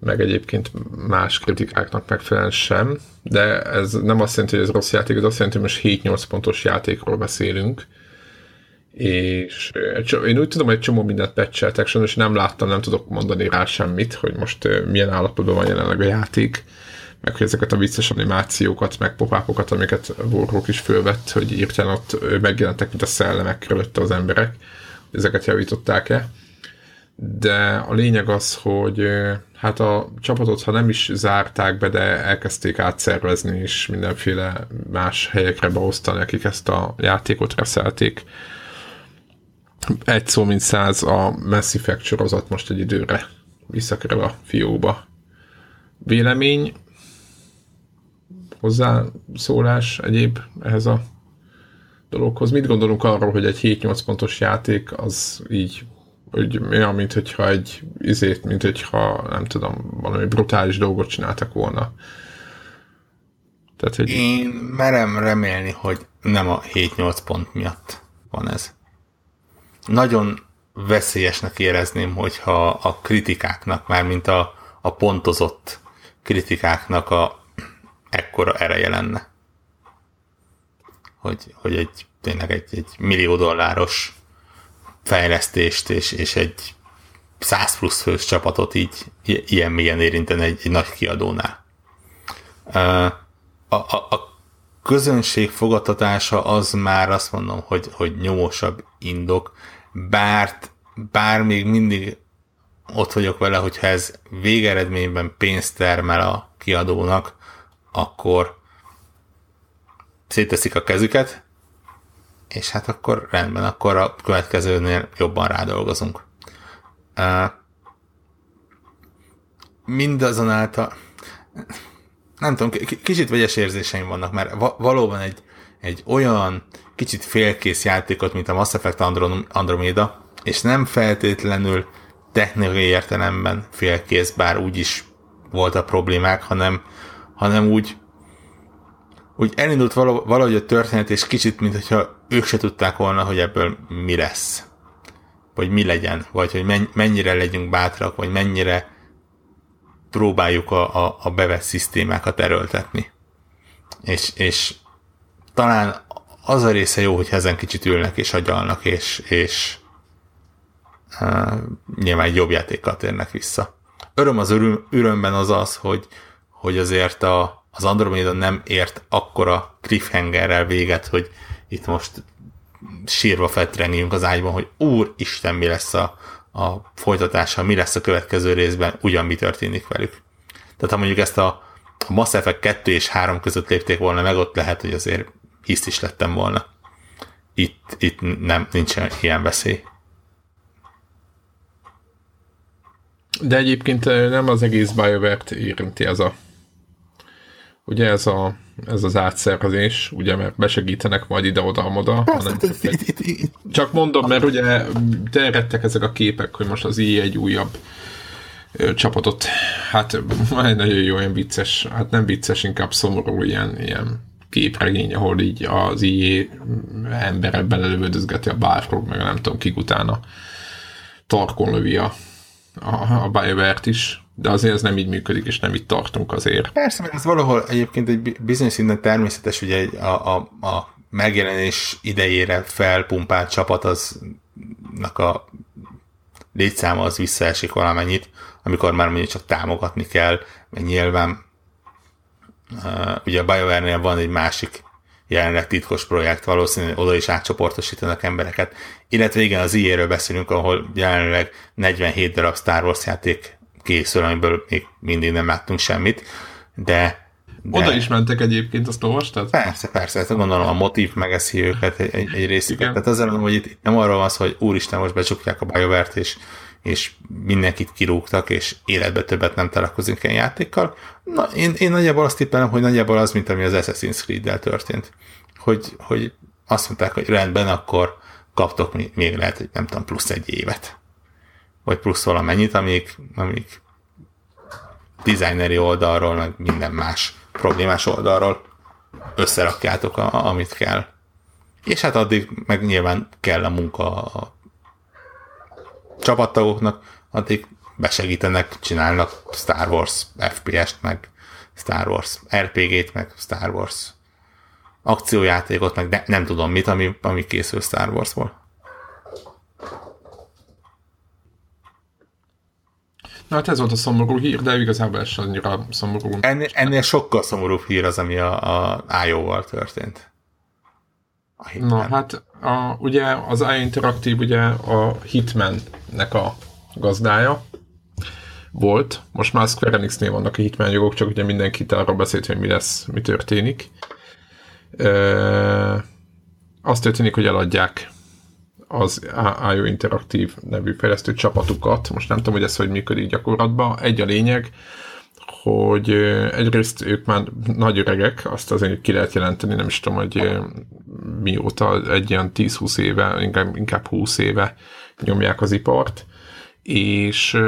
meg egyébként más kritikáknak megfelelően sem, de ez nem azt jelenti, hogy ez rossz játék, ez azt jelenti, hogy most 7-8 pontos játékról beszélünk, és cso- én úgy tudom, hogy egy csomó mindent patcheltek, sajnos nem láttam, nem tudok mondani rá semmit, hogy most ö, milyen állapotban van jelenleg a játék, meg hogy ezeket a vicces animációkat, meg popápokat, amiket Warhawk is fölvett, hogy írtán ott ö, megjelentek, mint a szellemek körülötte az emberek, ezeket javították-e de a lényeg az, hogy hát a csapatot, ha nem is zárták be, de elkezdték átszervezni, és mindenféle más helyekre beosztani, akik ezt a játékot reszelték. Egy szó, mint száz, a Mass Effect sorozat most egy időre visszakerül a fióba. Vélemény, hozzászólás egyéb ehhez a dologhoz. Mit gondolunk arról, hogy egy 7-8 pontos játék az így hogy olyan, mint hogyha egy izét, mint hogyha nem tudom, valami brutális dolgot csináltak volna. Tehát, hogy Én merem remélni, hogy nem a 7-8 pont miatt van ez. Nagyon veszélyesnek érezném, hogyha a kritikáknak, már mint a, a pontozott kritikáknak a ekkora ereje lenne. Hogy, hogy egy tényleg egy, egy millió dolláros fejlesztést és, és egy 100 plusz fős csapatot így ilyen mélyen érinteni egy, egy nagy kiadónál. A, a, a közönség fogadtatása az már azt mondom, hogy, hogy nyomosabb indok, bár, bár még mindig ott vagyok vele, hogyha ez végeredményben pénzt termel a kiadónak, akkor széteszik a kezüket, és hát akkor rendben, akkor a következőnél jobban rádolgozunk. Mindazonáltal nem tudom, kicsit vegyes érzéseim vannak, mert valóban egy, egy olyan kicsit félkész játékot, mint a Mass Effect Andromeda, és nem feltétlenül technikai értelemben félkész, bár úgy is volt a problémák, hanem, hanem úgy, úgy elindult valahogy a történet, és kicsit, mintha ők se tudták volna, hogy ebből mi lesz. Vagy mi legyen, vagy hogy mennyire legyünk bátrak, vagy mennyire próbáljuk a, a, a bevett szisztémákat erőltetni. És, és talán az a része jó, hogy ezen kicsit ülnek és agyalnak, és, és uh, nyilván egy jobb játékkal térnek vissza. Öröm az öröm, örömben az az, hogy, hogy azért a, az Andromeda nem ért akkora cliffhangerrel véget, hogy itt most sírva fetrengjünk az ágyban, hogy úristen, mi lesz a, a folytatása, mi lesz a következő részben, ugyan mi történik velük. Tehát ha mondjuk ezt a, a Mass Effect 2 és 3 között lépték volna meg, ott lehet, hogy azért hiszt is lettem volna. Itt, itt nem, nincsen ilyen veszély. De egyébként nem az egész BioWare-t érinti ez a ugye ez, a, ez az átszervezés, ugye, mert besegítenek majd. Hanem egy, csak mondom, mert ugye terjedtek ezek a képek, hogy most az i egy újabb csapatot, hát nagyon jó, olyan vicces, hát nem vicces, inkább szomorú ilyen, ilyen képregény, ahol így az IE ember ebben elővödözgeti a Balrog, meg nem tudom kik utána tarkon lövi a, a, a BioWare-t is de azért ez nem így működik, és nem itt tartunk azért. Persze, mert ez valahol egyébként egy bizonyos szinten természetes, ugye egy, a, a, a megjelenés idejére felpumpált csapat aznak a létszáma az visszaesik valamennyit, amikor már mondjuk csak támogatni kell, mert nyilván uh, ugye a BioWare-nél van egy másik jelenleg titkos projekt, valószínűleg oda is átcsoportosítanak embereket. Illetve igen, az IE-ről beszélünk, ahol jelenleg 47 darab Star Wars játék készül, amiből még mindig nem láttunk semmit, de de... Oda is mentek egyébként, azt olvastad? Persze, persze, ezt gondolom a motív megeszi őket egy, egy, egy részüket. Tehát azért mondom, hogy itt nem arról van szó, hogy úristen, most becsukják a BioWare-t, és, és mindenkit kirúgtak, és életbe többet nem találkozunk ilyen játékkal. Na, én, én nagyjából azt tippelem, hogy nagyjából az, mint ami az Assassin's Creed-del történt. Hogy, hogy azt mondták, hogy rendben, akkor kaptok még lehet, hogy nem tudom, plusz egy évet vagy plusz valamennyit, amíg, amíg designeri oldalról, meg minden más problémás oldalról összerakjátok, a, amit kell. És hát addig meg nyilván kell a munka a csapattagoknak, addig besegítenek, csinálnak Star Wars FPS-t, meg Star Wars RPG-t, meg Star Wars akciójátékot, meg ne, nem tudom mit, ami, ami készül Star Wars-ból. Na hát ez volt a szomorú hír, de igazából ez sem annyira szomorú. Ennél, ennél sokkal szomorúbb hír az, ami a, a IO-val történt. A Na hát a, ugye az IO Interactive ugye a Hitman-nek a gazdája volt. Most már Square Enix-nél vannak a Hitman jogok, csak ugye mindenki arról beszélt, hogy mi lesz, mi történik. E, azt történik, hogy eladják az IO Interactive nevű fejlesztő csapatukat. Most nem tudom, hogy ez hogy működik gyakorlatban. Egy a lényeg, hogy egyrészt ők már nagy öregek, azt azért ki lehet jelenteni, nem is tudom, hogy mióta, egy ilyen 10-20 éve, inkább, inkább 20 éve nyomják az ipart, és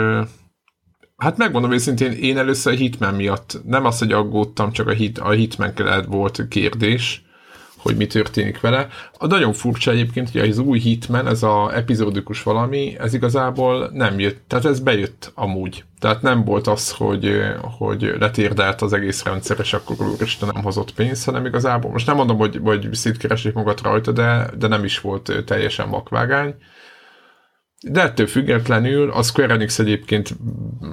hát megmondom őszintén, én először a Hitman miatt, nem az, hogy aggódtam, csak a, hit, a Hitman kellett volt kérdés, hogy mi történik vele. A nagyon furcsa egyébként, hogy az új Hitman, ez a epizódikus valami, ez igazából nem jött, tehát ez bejött amúgy. Tehát nem volt az, hogy, hogy letérdelt az egész rendszer, és akkor úristen nem hozott pénzt, hanem igazából, most nem mondom, hogy, hogy szétkeresik magát rajta, de, de nem is volt teljesen vakvágány. De ettől függetlenül a Square Enix egyébként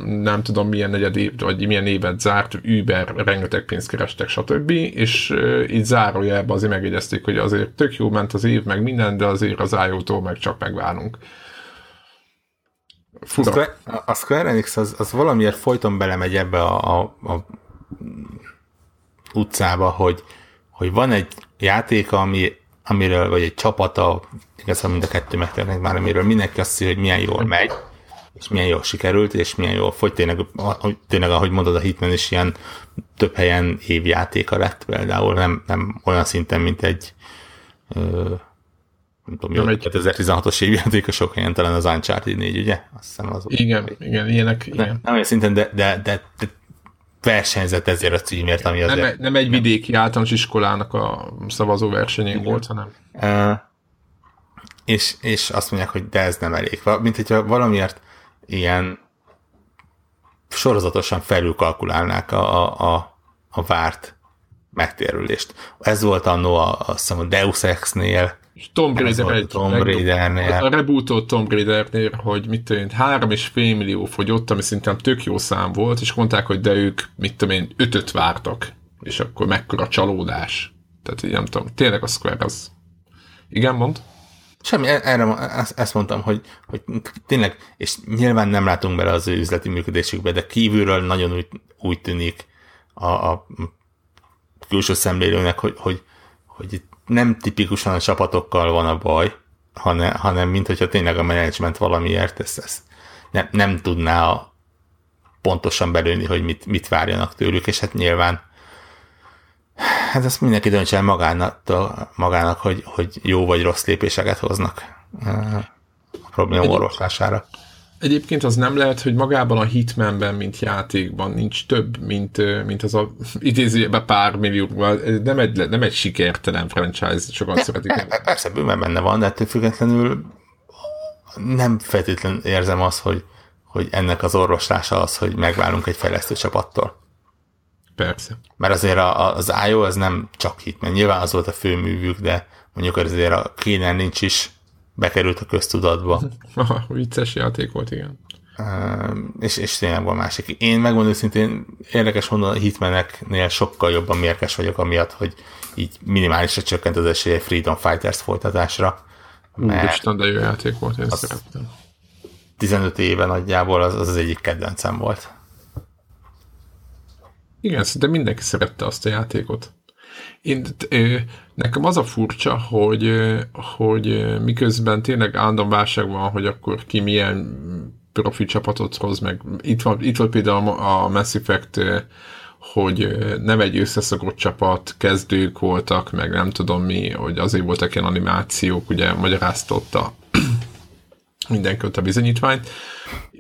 nem tudom milyen negyed év, vagy milyen évet zárt, Uber, rengeteg pénzt kerestek, stb. És így zárójelben azért megjegyezték, hogy azért tök jó ment az év, meg minden, de azért az IO-tól meg csak megvárunk. Fura. A Square, a Square Enix az, az valamiért folyton belemegy ebbe a, a, a utcába, hogy, hogy van egy játék, ami, amiről, vagy egy csapata, igazából mind a kettő megtennek már, amiről mindenki azt hogy milyen jól megy, és milyen jól sikerült, és milyen jól fogy. Tényleg, tényleg ahogy mondod, a Hitman is ilyen több helyen évjátéka lett például, nem, nem olyan szinten, mint egy ö, nem tudom, jó, egy 2016-os évjáték, sok helyen talán az Uncharted 4, ugye? Azt hiszem az igen, volt. igen, ilyenek, igen. Nem, nem olyan szinten, de, de, de, de versenyzett ezért a címért, ami azért... Nem, nem egy vidéki általános iskolának a szavazó versenyén volt, hanem... Uh, és, és azt mondják, hogy de ez nem elég. Mint hogyha valamiért ilyen sorozatosan felülkalkulálnák a, a, a várt megtérülést. Ez volt annó a, a, a Deus Ex-nél, Tom Raider Tom Raidernél. A rebootot Tom Raidernél, hogy mit tudom én, három és fél millió fogyott, ami szerintem tök jó szám volt, és mondták, hogy de ők, mit tudom én, ötöt vártak, és akkor mekkora csalódás. Tehát így nem tudom, tényleg a Square az... Igen, mond? Semmi, e- erre ezt mondtam, hogy, hogy tényleg, és nyilván nem látunk bele az ő üzleti működésükbe, de kívülről nagyon úgy, úgy tűnik a, a külső szemlélőnek, hogy, hogy, hogy itt nem tipikusan a csapatokkal van a baj, hanem, hanem mint hogyha tényleg a menedzsment valamiért ezt, ezt nem, nem tudná a, pontosan belőni, hogy mit, mit várjanak tőlük, és hát nyilván hát ezt mindenki döntse el magának, magának hogy, hogy jó vagy rossz lépéseket hoznak a probléma orvoslására. Egyébként az nem lehet, hogy magában a Hitmanben, mint játékban nincs több, mint, mint az a idézőjében pár millió, nem egy, nem egy sikertelen franchise, sokan ne, szeretik. Ne, persze, bőven benne van, de ettől függetlenül nem feltétlenül érzem azt, hogy, hogy ennek az orvoslása az, hogy megválunk egy fejlesztő csapattól. Persze. Mert azért az IO az nem csak Hitman, nyilván az volt a főművük, de mondjuk azért a Kénen nincs is bekerült a köztudatba. Vicces játék volt, igen. Uh, és, és tényleg van másik. Én megmondom szintén érdekes mondani, a hitmeneknél sokkal jobban mérges vagyok amiatt, hogy így minimálisra csökkent az esélye Freedom Fighters folytatásra. Úristen, de jó játék volt, én az szerettem. 15 éve nagyjából az, az az egyik kedvencem volt. Igen, szinte mindenki szerette azt a játékot. Én, nekem az a furcsa, hogy, hogy miközben tényleg állandóan válság van, hogy akkor ki milyen profi csapatot hoz, meg itt van, itt van például a Mass Effect, hogy nem egy összeszokott csapat, kezdők voltak, meg nem tudom mi, hogy azért voltak ilyen animációk, ugye magyaráztotta mindenki ott a bizonyítványt.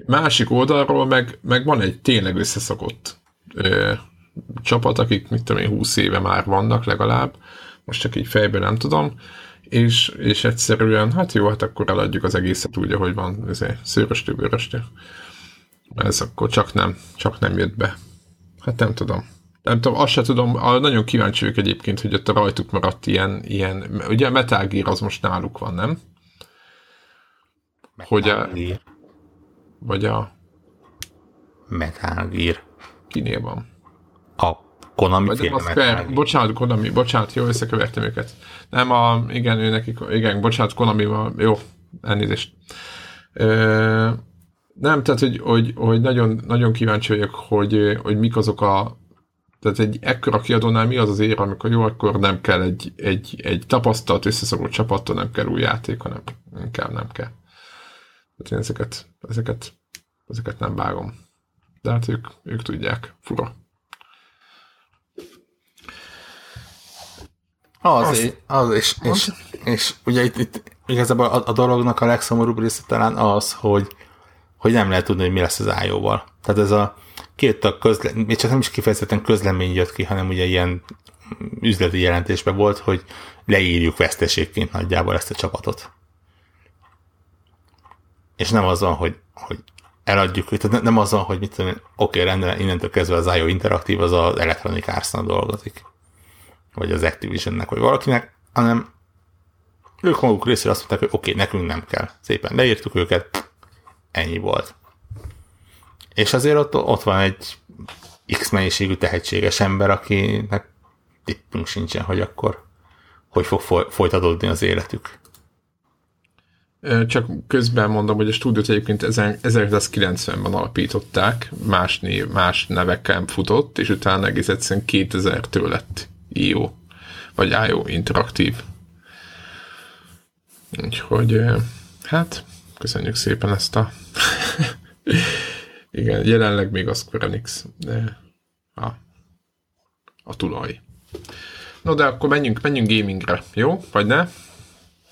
Másik oldalról meg, meg van egy tényleg összeszokott csapat, akik mit tudom én, 20 éve már vannak legalább, most csak így fejből nem tudom, és, és egyszerűen, hát jó, hát akkor eladjuk az egészet úgy, ahogy van, ezért szőröstő, bőröstő. Ez akkor csak nem, csak nem jött be. Hát nem tudom. Nem tudom, azt se tudom, nagyon kíváncsi vagyok egyébként, hogy ott a rajtuk maradt ilyen, ilyen ugye a Metal Gear az most náluk van, nem? Metal hogy a, vagy a Metal Gear. Kinél van? Konami a Square, bocsánat, Konami, bocsánat, jó, összekövertem őket. Nem a, igen, ő nekik, igen, bocsánat, konami jó, elnézést. Ö, nem, tehát, hogy, hogy, hogy nagyon, nagyon kíváncsi vagyok, hogy, hogy mik azok a tehát egy ekkora kiadónál mi az az ér, amikor jó, akkor nem kell egy, egy, egy tapasztalt, összeszorult csapattól, nem kell új játék, hanem inkább nem kell. Tehát én ezeket, ezeket, ezeket nem vágom. De hát ők, ők tudják. Fura. Az, az, az és, és, és, ugye itt, itt igazából a, a dolognak a legszomorúbb része talán az, hogy, hogy nem lehet tudni, hogy mi lesz az IO-val. Tehát ez a két a közle, még csak nem is kifejezetten közlemény jött ki, hanem ugye ilyen üzleti jelentésben volt, hogy leírjuk veszteségként nagyjából ezt a csapatot. És nem azon, hogy, hogy eladjuk, tehát nem azon, hogy mit tudom, oké, rendben, innentől kezdve az IO interaktív, az az Electronic arts dolgozik vagy az Activisionnek, vagy valakinek, hanem ők maguk részéről azt mondták, hogy oké, okay, nekünk nem kell. Szépen leírtuk őket, ennyi volt. És azért ott, ott van egy X mennyiségű tehetséges ember, akinek tippünk sincsen, hogy akkor hogy fog folytatódni az életük. Csak közben mondom, hogy a stúdiót egyébként 1990-ben alapították, más, név, más nevekkel futott, és utána egész egyszerűen 2000-től lett IO, vagy IO interaktív. Úgyhogy, hát, köszönjük szépen ezt a... Igen, jelenleg még a Square Enix de a, a tulaj. No, de akkor menjünk, menjünk gamingre, jó? Vagy ne?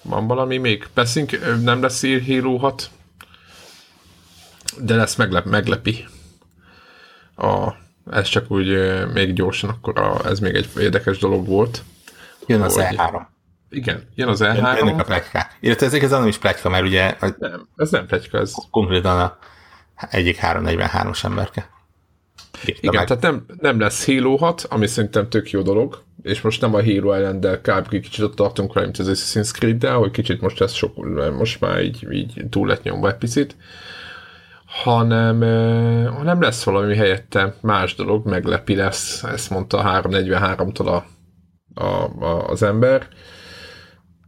Van valami még? Beszünk, nem lesz Halo 6, de lesz meglep, meglepi. A, ez csak úgy még gyorsan, akkor a, ez még egy érdekes dolog volt. Jön az E3. Igen, jön az E3. Jönnek a plegykák. Illetve ez igazán nem is pletyka, mert ugye... Nem, ez nem pletyka, ez... Konkrétan a egyik 343-os emberke. Igen, meg. tehát nem, nem lesz Halo 6, ami szerintem tök jó dolog, és most nem a Halo ellen, de kb. kicsit ott tartunk rá, mint az Assassin's creed de hogy kicsit most ez sok, most már így, így túl lett nyomva egy picit, hanem, hanem lesz valami helyette más dolog, meglepi lesz, ezt mondta a 343-tól a, a, a, az ember.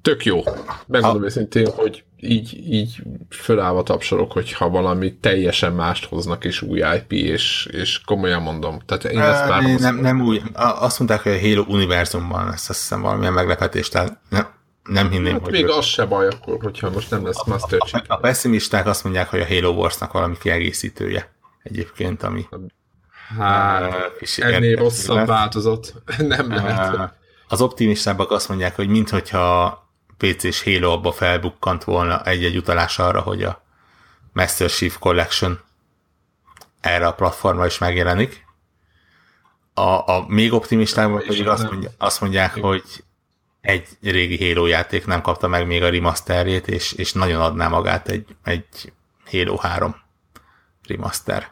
Tök jó. Megmondom őszintén, hogy így, így fölállva tapsolok, hogyha valami teljesen mást hoznak, és új IP, és, és komolyan mondom. Tehát én ezt már nem, nem új. Azt mondták, hogy a Halo univerzumban lesz azt hiszem valamilyen meglepetés, tehát nem, nem hinném, hát hogy... még az se baj akkor, hogyha most nem lesz Master Chief. A, a pessimisták azt mondják, hogy a Halo Wars-nak valami kiegészítője egyébként, ami... Hát, ennél rosszabb változat. nem lehet. Az optimistábbak azt mondják, hogy minthogyha PC-s Halo abba felbukkant volna egy-egy utalás arra, hogy a Master Chief Collection erre a platformra is megjelenik. A, a még optimistábbak pedig azt, mondja, azt mondják, hogy egy régi Halo játék nem kapta meg még a remasterjét, és, és nagyon adná magát egy, egy Halo 3 remaster.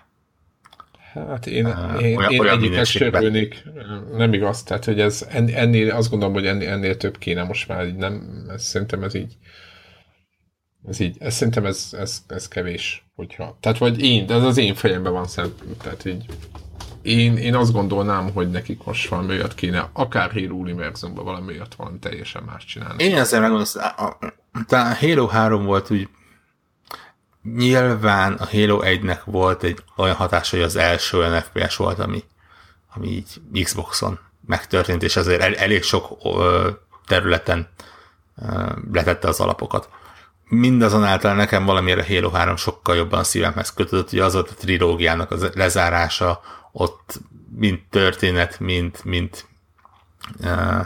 Hát én, uh, én, olyan, én olyan egyiket örülnék, nem igaz, tehát hogy ez ennél, azt gondolom, hogy ennél, ennél több kéne most már, így nem, ez, szerintem ez így ez így, ez szerintem ez, ez, ez kevés, hogyha, tehát vagy én, de ez az én fejemben van szent, tehát így én, én azt gondolnám, hogy nekik most valami olyat kéne, akár Halo Univerzumban valami olyat van teljesen más csinálni. Én ezzel megmondom, a Halo 3 volt úgy nyilván a Halo 1-nek volt egy olyan hatás, hogy az első olyan FPS volt, ami, ami így Xboxon megtörtént, és azért el, elég sok ö, területen ö, letette az alapokat. Mindazonáltal nekem valamire Halo 3 sokkal jobban szívemhez kötődött, hogy az volt a trilógiának az lezárása, ott mind történet, mint, mint uh,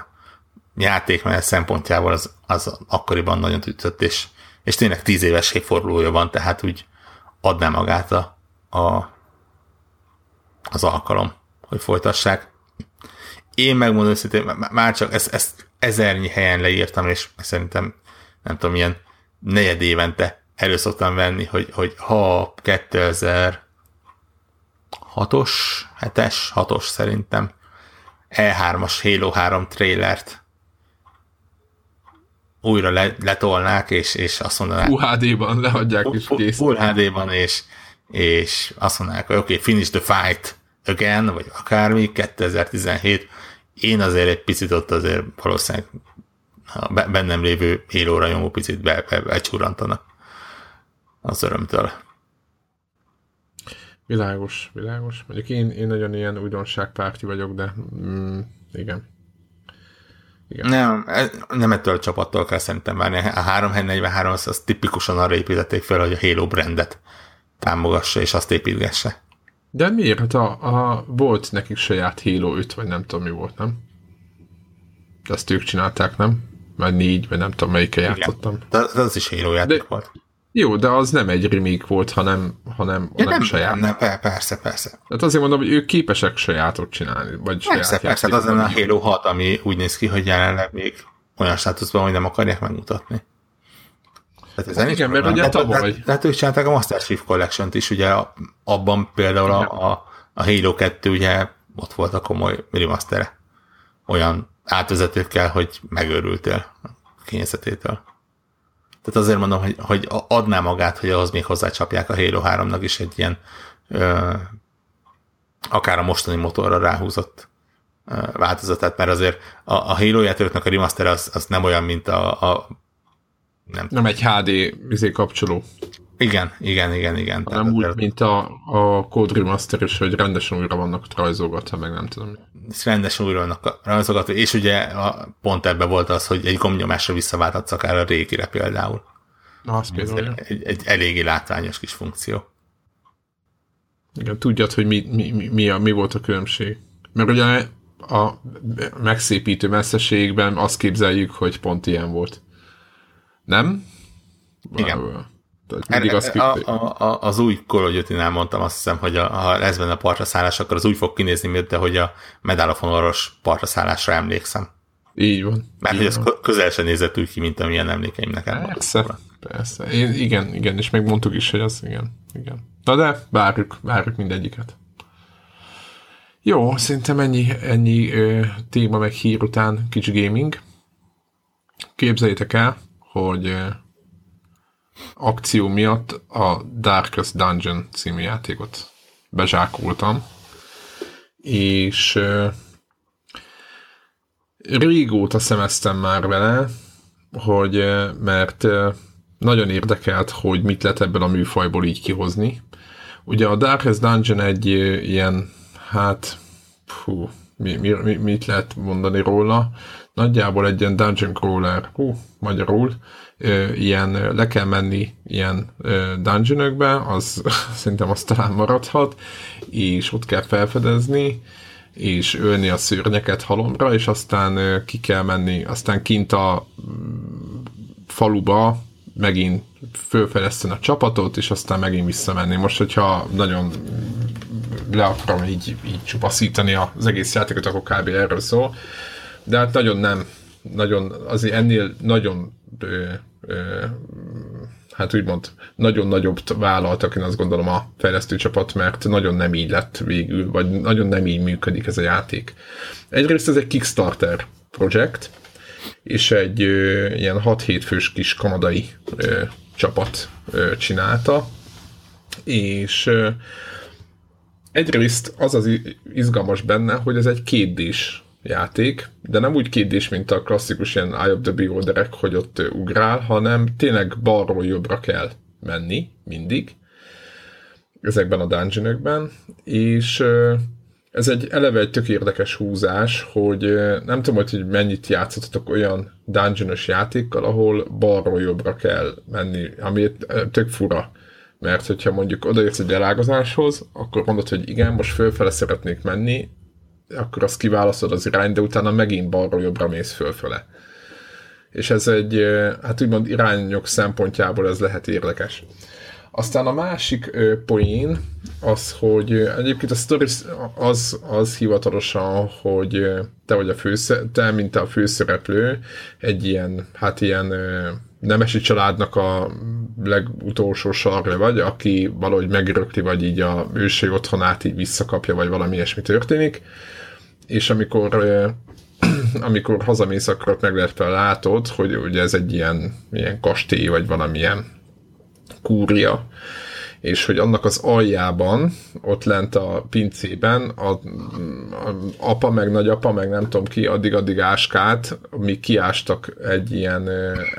játékmenet szempontjából az, az akkoriban nagyon ütött, és és tényleg tíz éves évfordulója van, tehát úgy adná magát a, a, az alkalom, hogy folytassák. Én megmondom őszintén, már csak ezt, ezt ezernyi helyen leírtam, és szerintem nem tudom, ilyen negyed évente elő szoktam venni, hogy, hogy ha 2006-os, 7-es, 6-os szerintem E3-as Halo 3 trailert újra le, letolnák, és, és azt mondanák... UHD-ban lehagyják is kész. Full HD-ban, és, és azt mondanák, hogy oké, okay, finish the fight again, vagy akármi, 2017. Én azért egy picit ott azért valószínűleg a bennem lévő élóra nyomó picit be, be, becsurantanak az örömtől. Világos, világos. Mondjuk én, én nagyon ilyen újdonságpárti vagyok, de mm, igen. Igen. Nem, nem ettől a csapattól kell szerintem várni. A 343 az, az tipikusan arra építették fel, hogy a Halo brandet támogassa, és azt építgesse. De miért? Hát a, a, volt nekik saját Halo 5, vagy nem tudom mi volt, nem? De ezt ők csinálták, nem? Vagy négy, vagy nem tudom melyikkel játszottam. De, de az is Halo játék de, volt. Jó, de az nem egy remake volt, hanem, hanem, ja, hanem nem, saját. Nem, nem, persze, persze. Tehát azért mondom, hogy ők képesek sajátot csinálni. Vagy persze, saját persze, hát az a Halo 6, ami úgy néz ki, hogy jelenleg még olyan státuszban, hogy nem akarják megmutatni. Tehát ez igen, mert ugye tavaly. Tehát ők csinálták a Master Chief Collection-t is, ugye abban például a, a, a Halo 2 ugye ott volt a komoly remaster Olyan átvezetőkkel, hogy megőrültél a kényeszetétől. Tehát azért mondom, hogy, hogy adná magát, hogy ahhoz még hozzácsapják a Halo 3-nak is egy ilyen ö, akár a mostani motorra ráhúzott ö, változatát, mert azért a, a Halo játékoknak a remaster az, az nem olyan, mint a, a nem, nem egy HD izé kapcsoló. Igen, igen, igen, igen. Nem úgy, tehát, mint a, a Code Remaster is, hogy rendesen újra vannak rajzolgatva, meg nem tudom. Rendesen újra vannak rajzolgatva, és ugye a, pont ebben volt az, hogy egy gombnyomásra visszaváltatsz akár a régire például. Na, az például. Egy, egy, eléggé látványos kis funkció. Igen, tudjad, hogy mi, mi, mi, mi, a, mi volt a különbség. Mert ugye a megszépítő messzeségben azt képzeljük, hogy pont ilyen volt. Nem? Igen. Tehát azt a, a, a, az új Call of Duty-nál mondtam azt hiszem, hogy a, ha ez benne a partra szállás, akkor az úgy fog kinézni, mint de hogy a Medal of Honor-os partra szállásra emlékszem. Így van. Mert hogy ez közel sem nézett úgy ki, mint amilyen emlékeim nekem. Persze, persze. Én, igen, igen, és megmondtuk is, hogy az, igen, igen. Na de, várjuk, várjuk mindegyiket. Jó, szerintem ennyi, ennyi ö, téma meg hír után kicsi gaming. Képzeljétek el, hogy ö, akció miatt a Darkest Dungeon című játékot bezsákoltam, és régóta szemeztem már vele, hogy mert nagyon érdekelt, hogy mit lehet ebből a műfajból így kihozni. Ugye a Darkest Dungeon egy ilyen, hát, fú, mi, mi, mit lehet mondani róla? Nagyjából egy ilyen dungeon crawler, hú, magyarul, ilyen, le kell menni ilyen dungeonökbe, az szerintem azt talán maradhat, és ott kell felfedezni, és ölni a szörnyeket halomra, és aztán ki kell menni, aztán kint a mm, faluba megint fölfejleszteni a csapatot, és aztán megint visszamenni. Most, hogyha nagyon le akarom így, így csupaszítani az egész játékot, akkor kb. erről szól. De hát nagyon nem, nagyon, azért ennél nagyon ö, ö, hát úgymond nagyon nagyobb vállaltak, én azt gondolom a fejlesztő csapat, mert nagyon nem így lett végül, vagy nagyon nem így működik ez a játék. Egyrészt ez egy Kickstarter projekt, és egy ö, ilyen 6-7 fős kis kanadai ö, csapat ö, csinálta, és ö, egyrészt az az izgalmas benne, hogy ez egy kétdés játék, de nem úgy kétdés, mint a klasszikus ilyen Eye of the Beholderek, hogy ott ugrál, hanem tényleg balról jobbra kell menni mindig ezekben a dungeonökben, és ez egy eleve egy tök érdekes húzás, hogy nem tudom, hogy mennyit játszottatok olyan dungeonos játékkal, ahol balról jobbra kell menni, ami tök fura. Mert hogyha mondjuk odaérsz egy elágazáshoz, akkor mondod, hogy igen, most fölfele szeretnék menni, akkor azt kiválasztod az irány, de utána megint balról jobbra mész fölfele. És ez egy, hát úgymond irányok szempontjából ez lehet érdekes. Aztán a másik poén az, hogy egyébként a story az, az hivatalosan, hogy te vagy a fősze, te, mint a főszereplő, egy ilyen, hát ilyen nemesi családnak a legutolsó sarja vagy, aki valahogy megrökti, vagy így a őség otthonát így visszakapja, vagy valami ilyesmi történik és amikor amikor hazamész, akkor ott meglepve látod, hogy ugye ez egy ilyen, ilyen kastély, vagy valamilyen kúria, és hogy annak az aljában, ott lent a pincében, a, a apa, meg nagyapa, meg nem tudom ki, addig-addig áskát, mi kiástak egy ilyen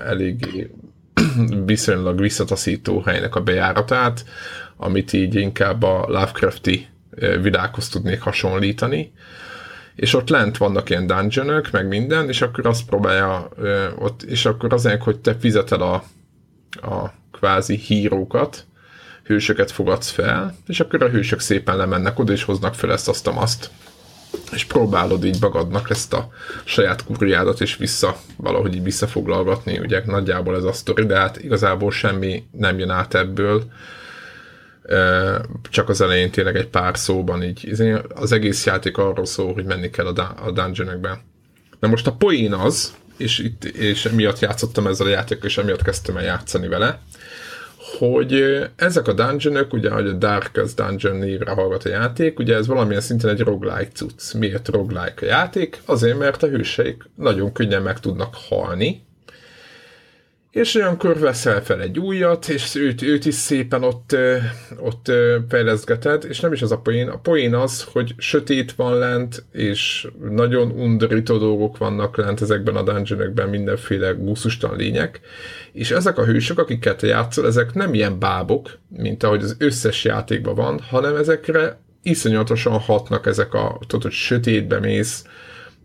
elég viszonylag visszataszító helynek a bejáratát, amit így inkább a Lovecrafti világhoz tudnék hasonlítani, és ott lent vannak ilyen dungeonök, meg minden, és akkor azt próbálja ott, és akkor azért, hogy te fizeted a, a kvázi hírókat, hősöket fogadsz fel, és akkor a hősök szépen lemennek oda, és hoznak fel ezt, azt, azt. És próbálod így magadnak ezt a saját kurjádat, és vissza, valahogy így visszafoglalgatni, ugye nagyjából ez a sztori, de hát igazából semmi nem jön át ebből csak az elején tényleg egy pár szóban így. Izé, az egész játék arról szól, hogy menni kell a, da- a dungeonökbe. Na most a poén az, és, itt, és emiatt játszottam ezzel a játékkal, és emiatt kezdtem el játszani vele, hogy ezek a dungeonök, ugye, hogy a Darkest Dungeon névre hallgat a játék, ugye ez valamilyen szinten egy roguelike cucc. Miért roguelike a játék? Azért, mert a hőseik nagyon könnyen meg tudnak halni, és olyankor veszel fel egy újat, és őt, őt is szépen ott, ott fejleszgeted, és nem is az a poén. A poén az, hogy sötét van lent, és nagyon undorító dolgok vannak lent ezekben a dungeonokben, mindenféle guszustan lények, és ezek a hősök, akiket játszol, ezek nem ilyen bábok, mint ahogy az összes játékban van, hanem ezekre iszonyatosan hatnak ezek a, tudod, hogy sötétbe mész,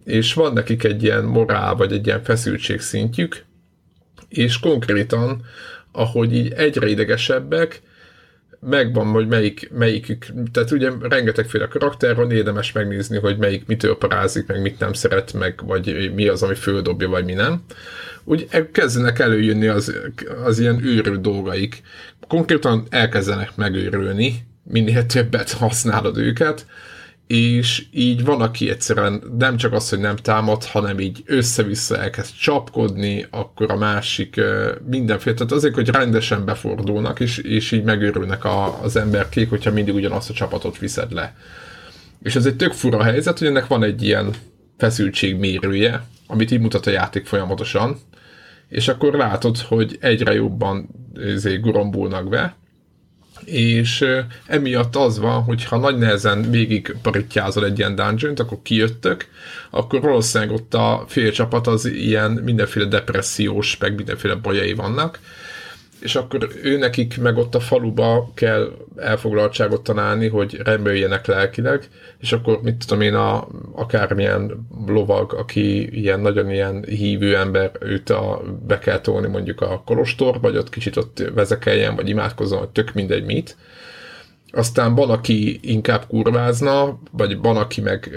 és van nekik egy ilyen morál, vagy egy ilyen feszültség szintjük, és konkrétan, ahogy így egyre idegesebbek, megvan, hogy melyik, melyikük, tehát ugye rengetegféle karakter van, érdemes megnézni, hogy melyik mitől parázik, meg mit nem szeret, meg vagy mi az, ami földobja, vagy mi nem. Úgy kezdenek előjönni az, az ilyen őrő dolgaik. Konkrétan elkezdenek megőrülni, minél többet használod őket, és így van, aki egyszerűen nem csak az, hogy nem támad, hanem így össze-vissza elkezd csapkodni, akkor a másik mindenféle, tehát azért, hogy rendesen befordulnak, és, és így megőrülnek a, az emberkék, hogyha mindig ugyanazt a csapatot viszed le. És ez egy tök fura helyzet, hogy ennek van egy ilyen feszültségmérője, amit így mutat a játék folyamatosan, és akkor látod, hogy egyre jobban ezért gurombulnak be, és emiatt az van, hogy ha nagy nehezen végig paritjázol egy ilyen dungeon akkor kijöttök, akkor valószínűleg ott a fél csapat az ilyen mindenféle depressziós, meg mindenféle bajai vannak, és akkor ő nekik meg ott a faluba kell elfoglaltságot találni, hogy rendbe lelkileg, és akkor mit tudom én, a, akármilyen lovag, aki ilyen nagyon ilyen hívő ember, őt a, be kell tolni mondjuk a kolostor, vagy ott kicsit ott vezekeljen, vagy imádkozzon, hogy tök mindegy mit, aztán van, aki inkább kurvázna, vagy van, aki meg,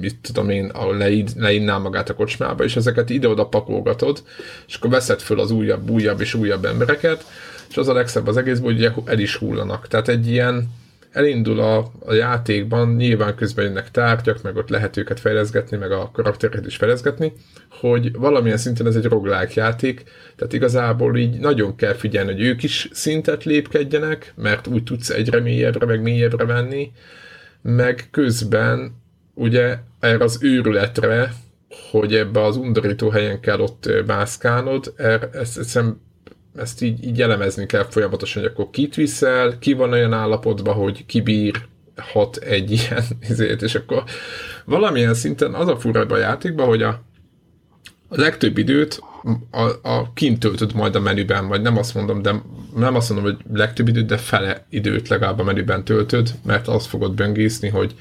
mit tudom én, leid, leidná magát a kocsmába, és ezeket ide-oda pakolgatod, és akkor veszed föl az újabb, újabb és újabb embereket, és az a legszebb az egészben, hogy el is hullanak. Tehát egy ilyen, elindul a, a játékban, nyilván közben jönnek tárgyak, meg ott lehet őket fejleszgetni, meg a karaktereket is fejleszgetni, hogy valamilyen szinten ez egy roguelike játék, tehát igazából így nagyon kell figyelni, hogy ők is szintet lépkedjenek, mert úgy tudsz egyre mélyebbre, meg mélyebbre menni, meg közben ugye erre az őrületre, hogy ebbe az undorító helyen kell ott mászkálnod, er, ezt, ezt, ezt így, így elemezni kell folyamatosan, hogy akkor kit viszel, ki van olyan állapotban, hogy kibír hat egy ilyen izét, és akkor valamilyen szinten az a fura a játékban, hogy a, a legtöbb időt a, a kint töltöd majd a menüben, vagy nem azt mondom, de nem azt mondom, hogy legtöbb időt, de fele időt legalább a menüben töltöd, mert azt fogod böngészni, hogy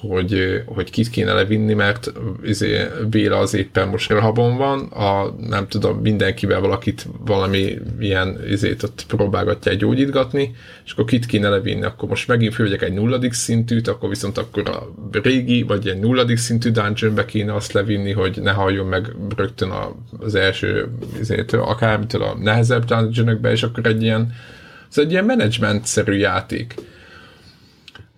hogy, hogy kit kéne levinni, mert izé, Béla az éppen most rehabon van, a, nem tudom, mindenkivel valakit valami ilyen izét ott próbálgatják gyógyítgatni, és akkor kit kéne levinni, akkor most megint fölvegyek egy nulladik szintűt, akkor viszont akkor a régi, vagy egy nulladik szintű dungeonbe kéne azt levinni, hogy ne halljon meg rögtön az első izétől, akármitől a nehezebb dungeonokbe, és akkor egy ilyen, ez egy ilyen menedzsment-szerű játék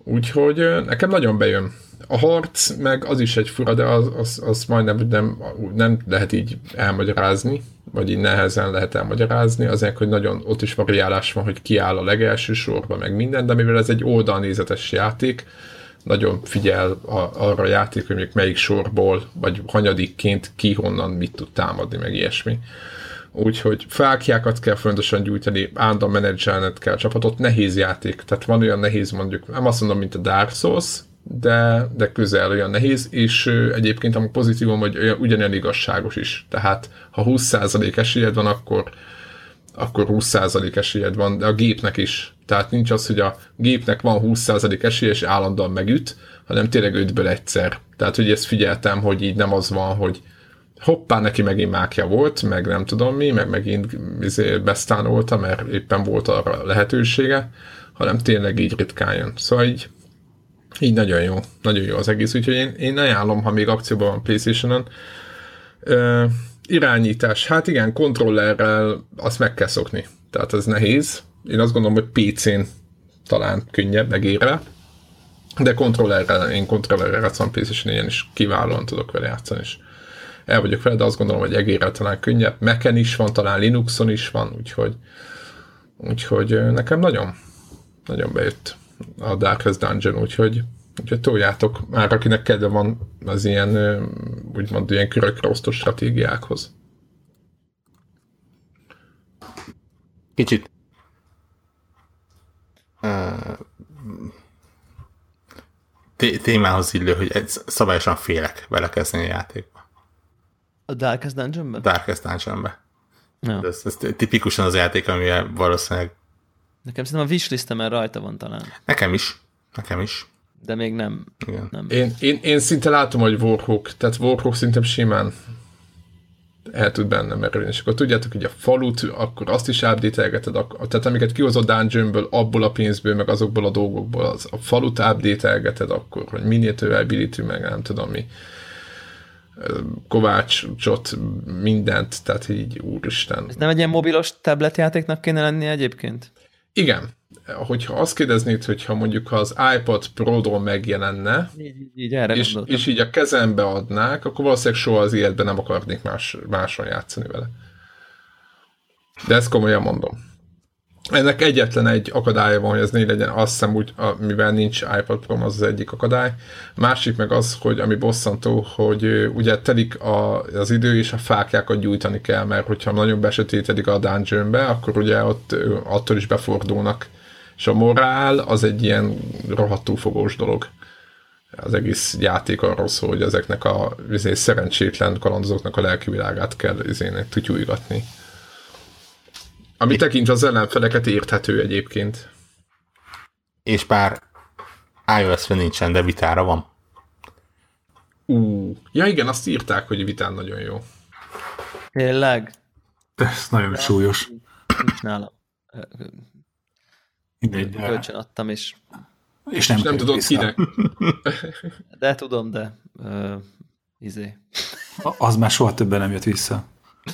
Úgyhogy nekem nagyon bejön. A harc meg az is egy fura, de az, az, az majdnem nem, nem lehet így elmagyarázni, vagy így nehezen lehet elmagyarázni, azért, hogy nagyon ott is variálás van, hogy ki áll a legelső sorba, meg minden, de mivel ez egy oldalnézetes játék, nagyon figyel a, arra a játék, hogy melyik sorból, vagy hanyadikként ki honnan mit tud támadni, meg ilyesmi úgyhogy fákjákat kell fontosan gyújtani, állandóan menedzselned kell csapatot, nehéz játék, tehát van olyan nehéz mondjuk, nem azt mondom, mint a Dark Souls, de, de közel olyan nehéz, és egyébként a pozitívum, hogy olyan, ugyanilyen igazságos is. Tehát ha 20% esélyed van, akkor, akkor 20% esélyed van, de a gépnek is. Tehát nincs az, hogy a gépnek van 20% esélye, és állandóan megüt, hanem tényleg ötből egyszer. Tehát, hogy ezt figyeltem, hogy így nem az van, hogy hoppá, neki megint mákja volt, meg nem tudom mi, meg megint izé besztánolta, mert éppen volt arra lehetősége, hanem tényleg így ritkán jön. Szóval így, így nagyon jó, nagyon jó az egész, úgyhogy én, én ajánlom, ha még akcióban van Playstation-on. Ö, irányítás, hát igen, kontrollerrel azt meg kell szokni, tehát ez nehéz. Én azt gondolom, hogy PC-n talán könnyebb, megére, de kontrollerrel, én kontrollerrel játszom PlayStation, én is kiválóan tudok vele játszani, és el vagyok vele, de azt gondolom, hogy egérrel talán könnyebb. Mac-en is van, talán Linuxon is van, úgyhogy, úgyhogy nekem nagyon, nagyon bejött a Darkest Dungeon, úgyhogy, úgyhogy toljátok már, akinek kedve van az ilyen, úgymond ilyen körökre osztó stratégiákhoz. Kicsit té- témához illő, hogy szabályosan félek belekezdeni a játékba. A Darkest Dungeonben? Darkest Dungeonbe. Ja. Ez, ez tipikusan az játék, amivel valószínűleg Nekem szerintem a wishlistemen rajta van talán, nekem is, nekem is. de még nem. Igen. nem. Én, én, én szinte látom, hogy Warhawk, tehát Warhawk szinte simán el tud benne merülni. És akkor tudjátok, hogy a falut, akkor azt is update ak- tehát amiket kihozott dungeonből, abból a pénzből, meg azokból a dolgokból, az, a falut update akkor, hogy minél több ability, meg nem tudom mi, Kovácsot, mindent, tehát így úristen. Ez nem egy ilyen mobilos tabletjátéknak kéne lennie egyébként? Igen, hogyha azt kérdeznéd, hogyha mondjuk ha az iPod Pro-ról megjelenne, Így, így, így erre és, gondoltam. és így a kezembe adnák, akkor valószínűleg soha az életben nem akarnék más, máson játszani vele. De ezt komolyan mondom. Ennek egyetlen egy akadálya van, hogy ez ne legyen, azt hiszem úgy, a, mivel nincs iPad Pro, az az egyik akadály. Másik meg az, hogy ami bosszantó, hogy ugye telik a, az idő, és a fákjákat gyújtani kell, mert hogyha nagyon besötétedik a dungeonbe, akkor ugye ott attól is befordulnak. És a morál az egy ilyen rohadtul fogós dolog az egész játék arról szól, hogy ezeknek a izé, szerencsétlen kalandozóknak a lelki világát kell izének tutyújgatni. Ami tekintve az ellenfeleket érthető egyébként. És bár iOS-re nincsen, de vitára van. Ú, ja igen, azt írták, hogy vitán nagyon jó. Tényleg? Ez nagyon súlyos. Nincs nálam. Mindegy, de, Kölcsön adtam, és és nem, És nem tudod vissza. kinek. de tudom, de ö, izé. Az már soha többen nem jött vissza.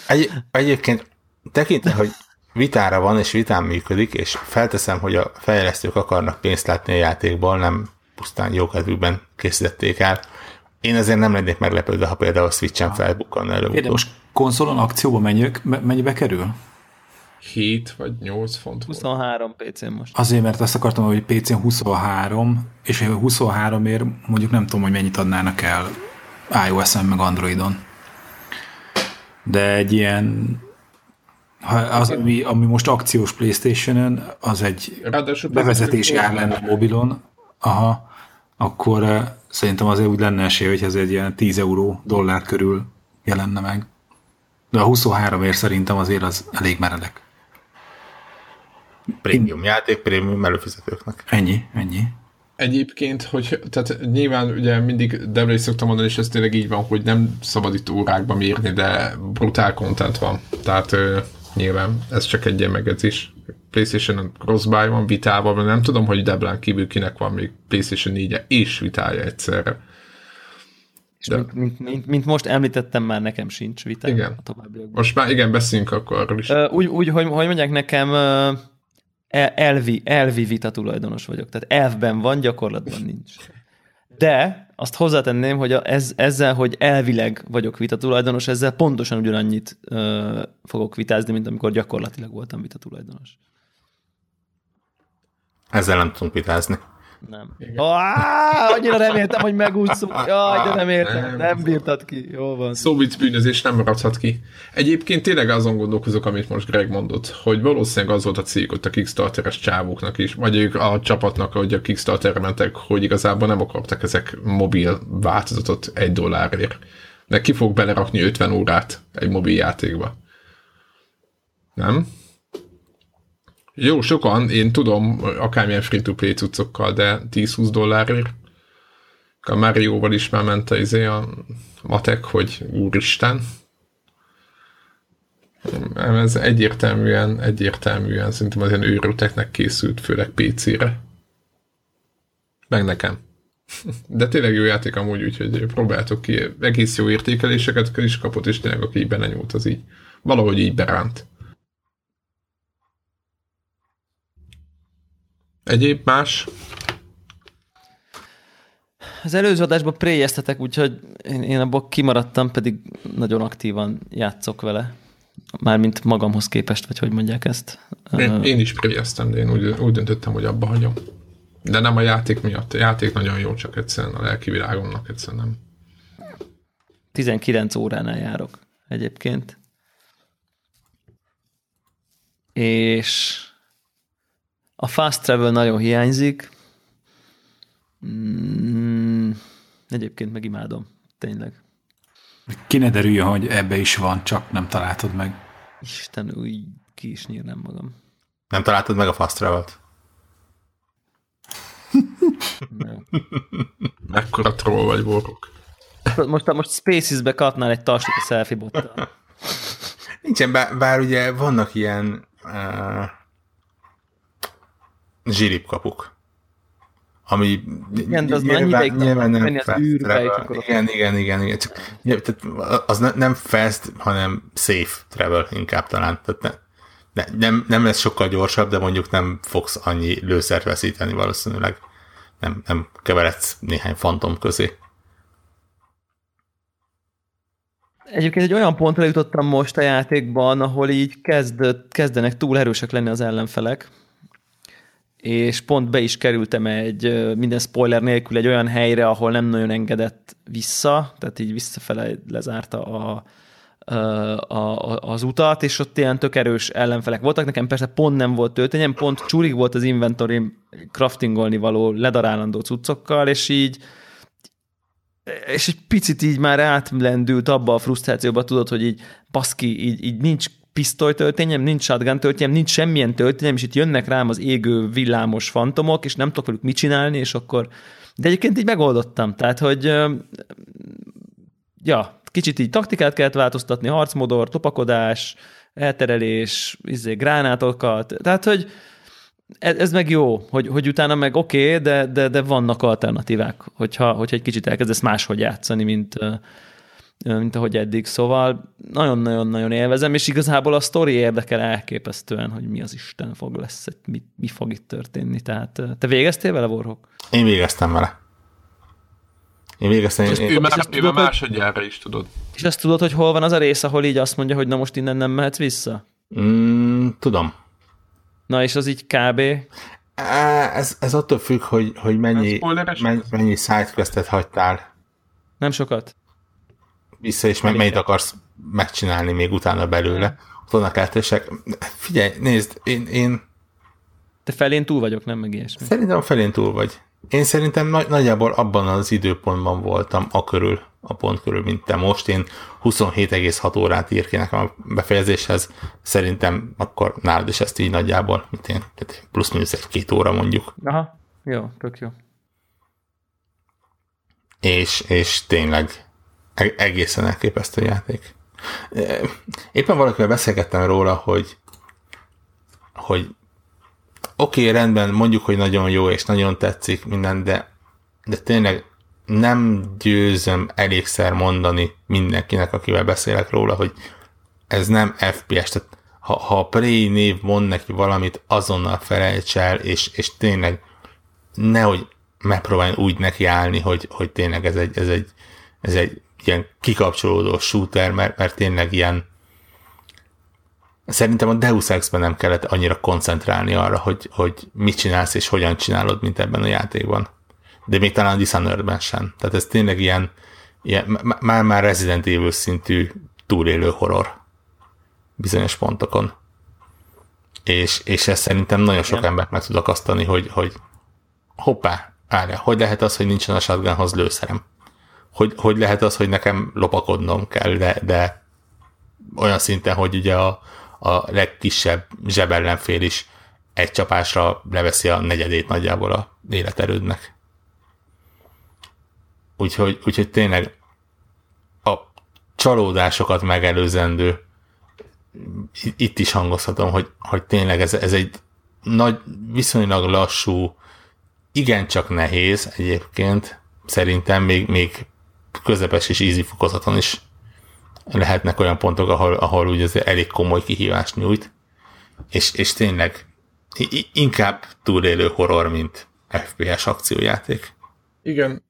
Egy, egyébként tekintve, hogy vitára van, és vitán működik, és felteszem, hogy a fejlesztők akarnak pénzt látni a játékból, nem pusztán jókedvűben készítették el. Én ezért nem lennék meglepődve, ha például a Switch-en felbukkanna Érde, előbb. most konzolon akcióba mennyi, mennyibe kerül? 7 vagy 8 font volt. 23 PC-n most. Azért, mert azt akartam, hogy PC-n 23, és 23 ér mondjuk nem tudom, hogy mennyit adnának el iOS-en meg Androidon. De egy ilyen ha az, ami, ami most akciós Playstation-en, az egy Ráadásul bevezetési ár lenne mobilon, aha, akkor uh, szerintem azért úgy lenne esély, hogy ez egy ilyen 10 euró dollár körül jelenne meg. De a 23 ér szerintem azért az elég meredek. Prémium játék, prémium előfizetőknek. Ennyi, ennyi. Egyébként, hogy tehát nyilván ugye mindig Devre is szoktam mondani, és ez tényleg így van, hogy nem szabad itt órákba mérni, de brutál content van. Tehát nyilván ez csak egy ilyen megjegyzés. PlayStation crossbuy van vitával, mert nem tudom, hogy Deblán kívül kinek van még PlayStation 4 és vitája egyszerre. És De- mint, mint, mint, mint, most említettem, már nekem sincs vita Igen. a továbbiakban. Most már igen, beszéljünk akkor arról is. Úgy, úgy hogy, hogy mondják nekem, el- elvi, elvi vita tulajdonos vagyok. Tehát elvben van, gyakorlatban nincs. De azt hozzátenném, hogy ez, ezzel, hogy elvileg vagyok vita tulajdonos, ezzel pontosan ugyanannyit ö, fogok vitázni, mint amikor gyakorlatilag voltam vita tulajdonos. Ezzel nem tudunk vitázni. Nem. Ah, annyira reméltem, hogy megúszunk. Jaj, de nem értem. Nem. Nem bírtad ki. Jó van. Szóvic bűnözés nem maradhat ki. Egyébként tényleg azon gondolkozok, amit most Greg mondott, hogy valószínűleg az volt a cég ott a Kickstarteres csávóknak is, vagy ők a csapatnak, hogy a Kickstarterre mentek, hogy igazából nem akartak ezek mobil változatot egy dollárért. De ki fog belerakni 50 órát egy mobil játékba? Nem? Jó, sokan, én tudom, akármilyen free-to-play cuccokkal, de 10-20 dollárért. A Mario-val is már ment a, izé a matek, hogy úristen. Ez egyértelműen, egyértelműen szerintem az ilyen őrülteknek készült, főleg PC-re. Meg nekem. De tényleg jó játék amúgy, úgyhogy próbáltok ki. Egész jó értékeléseket is kapott, és tényleg aki belenyúlt, az így valahogy így beránt. Egyéb más? Az előző adásban préjeztetek, úgyhogy én, én abból kimaradtam, pedig nagyon aktívan játszok vele. Mármint magamhoz képest, vagy hogy mondják ezt. Én, én is préjeztem, de én úgy, úgy döntöttem, hogy abba hagyom. De nem a játék miatt. A játék nagyon jó, csak egyszerűen a lelki világomnak egyszerűen nem. 19 óránál járok egyébként. és a fast travel nagyon hiányzik. Mm, egyébként meg imádom, tényleg. Ki ne derüljön, hogy ebbe is van, csak nem találtad meg. Isten, úgy ki is nyírnám magam. Nem találtad meg a fast travel-t? Mekkora troll vagy, borok. Most, most Spaces-be kapnál egy tassit a selfie bottal. Nincsen, bár, bár ugye vannak ilyen uh, zsiripkapuk, ami igen, de az nyilván, nyilván nem fast travel. Igen, igen, igen, igen. Csak, tehát az ne, nem fast, hanem safe travel inkább talán. Tehát ne, ne, nem, nem lesz sokkal gyorsabb, de mondjuk nem fogsz annyi lőszert veszíteni valószínűleg. Nem, nem keveredsz néhány fantom közé. Egyébként egy olyan pontra jutottam most a játékban, ahol így kezd, kezdenek túl erősek lenni az ellenfelek, és pont be is kerültem egy minden spoiler nélkül egy olyan helyre, ahol nem nagyon engedett vissza, tehát így visszafele lezárta a, a, a, az utat, és ott ilyen tök erős ellenfelek voltak. Nekem persze pont nem volt töltenyem, pont csúrig volt az inventory craftingolni való ledarálandó cuccokkal, és így és egy picit így már átlendült abba a frusztrációba, tudod, hogy így baszki, így, így nincs pisztolytöltényem, nincs shotgun töltényem, nincs semmilyen töltényem, és itt jönnek rám az égő villámos fantomok, és nem tudok velük mit csinálni, és akkor... De egyébként így megoldottam, tehát, hogy ja, kicsit így taktikát kellett változtatni, harcmodor, topakodás, elterelés, izé, gránátokat, tehát, hogy ez, ez meg jó, hogy, hogy utána meg oké, okay, de, de, de vannak alternatívák, hogyha, hogyha egy kicsit elkezdesz máshogy játszani, mint, mint ahogy eddig. Szóval nagyon-nagyon-nagyon élvezem, és igazából a sztori érdekel elképesztően, hogy mi az Isten fog lesz, mi, mi fog itt történni. Tehát te végeztél vele, Warhawk? Én végeztem vele. Én végeztem. És én, ő már, ő már másodjára is tudod. És azt tudod, hogy hol van az a rész, ahol így azt mondja, hogy na most innen nem mehetsz vissza? Mm, tudom. Na és az így kb. Ez, ez attól függ, hogy, hogy mennyi, mennyi, mennyi sidequestet hagytál. Nem sokat. Vissza, és mennyit akarsz megcsinálni még utána belőle. Ott vannak lehetőség. Figyelj, nézd, én, én... Te felén túl vagyok, nem meg ilyesmi. Szerintem felén túl vagy. Én szerintem nagy, nagyjából abban az időpontban voltam a körül, a pont körül, mint te most. Én 27,6 órát ír ki nekem a befejezéshez. Szerintem akkor nálad is ezt így nagyjából, mint én, tehát plusz-minusz egy-két óra mondjuk. Aha, jó, tök jó. És, és tényleg egészen elképesztő játék. Éppen valakivel beszélgettem róla, hogy hogy oké, okay, rendben, mondjuk, hogy nagyon jó, és nagyon tetszik minden, de, de tényleg nem győzöm elégszer mondani mindenkinek, akivel beszélek róla, hogy ez nem FPS, tehát ha, ha a Prey név mond neki valamit, azonnal felejts el, és, és tényleg nehogy megpróbálj úgy nekiállni, hogy, hogy tényleg ez egy, ez egy, ez egy ilyen kikapcsolódó shooter, mert, mert tényleg ilyen Szerintem a Deus Ex-ben nem kellett annyira koncentrálni arra, hogy, hogy mit csinálsz és hogyan csinálod, mint ebben a játékban. De még talán a Dishonored-ben sem. Tehát ez tényleg ilyen, ilyen már-már Resident Evil szintű túlélő horror bizonyos pontokon. És, és ez szerintem nagyon sok Igen. embert meg tud akasztani, hogy, hogy hoppá, állja, hogy lehet az, hogy nincsen a shotgunhoz lőszerem? Hogy, hogy lehet az, hogy nekem lopakodnom kell, de, de olyan szinten, hogy ugye a, a legkisebb zsebellenfél is egy csapásra leveszi a negyedét nagyjából a életerődnek. Úgyhogy, úgyhogy tényleg a csalódásokat megelőzendő itt is hangozhatom, hogy, hogy tényleg ez, ez egy nagy, viszonylag lassú, igencsak nehéz egyébként, szerintem még, még közepes és easy fokozaton is lehetnek olyan pontok, ahol, ahol úgy azért elég komoly kihívást nyújt, és, és tényleg inkább túlélő horror, mint FPS akciójáték. Igen,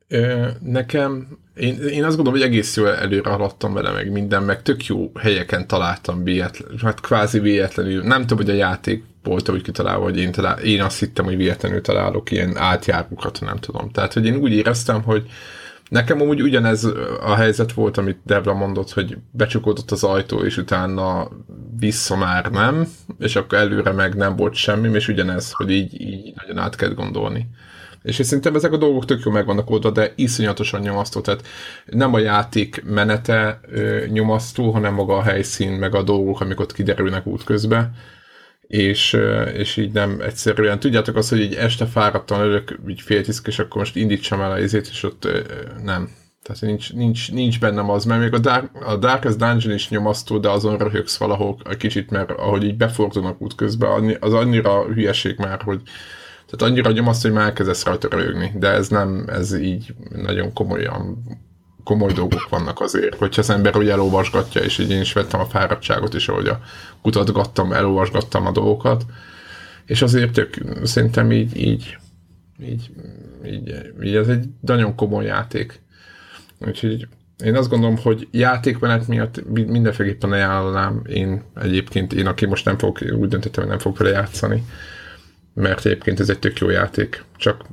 nekem, én, én azt gondolom, hogy egész jól előre haladtam vele, meg minden, meg tök jó helyeken találtam véletlen, hát kvázi véletlenül. Nem tudom, hogy a játék volt úgy kitalálva, hogy én, talál, én azt hittem, hogy véletlenül találok ilyen átjárókat, nem tudom. Tehát, hogy én úgy éreztem, hogy Nekem úgy ugyanez a helyzet volt, amit Debra mondott, hogy becsukódott az ajtó, és utána vissza már nem, és akkor előre meg nem volt semmi, és ugyanez, hogy így, így nagyon át kell gondolni. És én szerintem ezek a dolgok tök jó meg vannak oldva, de iszonyatosan nyomasztó. Tehát nem a játék menete ö, nyomasztó, hanem maga a helyszín, meg a dolgok, amik ott kiderülnek útközben. És, és így nem egyszerűen. Tudjátok azt, hogy így este fáradtan örök, így fél tiszk, és akkor most indítsam el a izét, és ott nem. Tehát nincs, nincs, nincs bennem az, mert még a, Dark, a Darkest Dungeon is nyomasztó, de azon röhögsz valahol egy kicsit, mert ahogy így befordulnak útközben, az annyira hülyeség már, hogy tehát annyira nyomasztó, hogy már elkezdesz rajta röhögni, de ez nem, ez így nagyon komolyan komoly dolgok vannak azért, hogyha az ember úgy elolvasgatja, és így én is vettem a fáradtságot, és ahogy a kutatgattam, elolvasgattam a dolgokat, és azért tök, szerintem így, így, így, így, így ez egy nagyon komoly játék. Úgyhogy én azt gondolom, hogy játékmenet miatt mindenféleképpen ajánlanám. Én egyébként, én aki most nem fog, úgy döntöttem, hogy nem fog vele játszani, mert egyébként ez egy tök jó játék, csak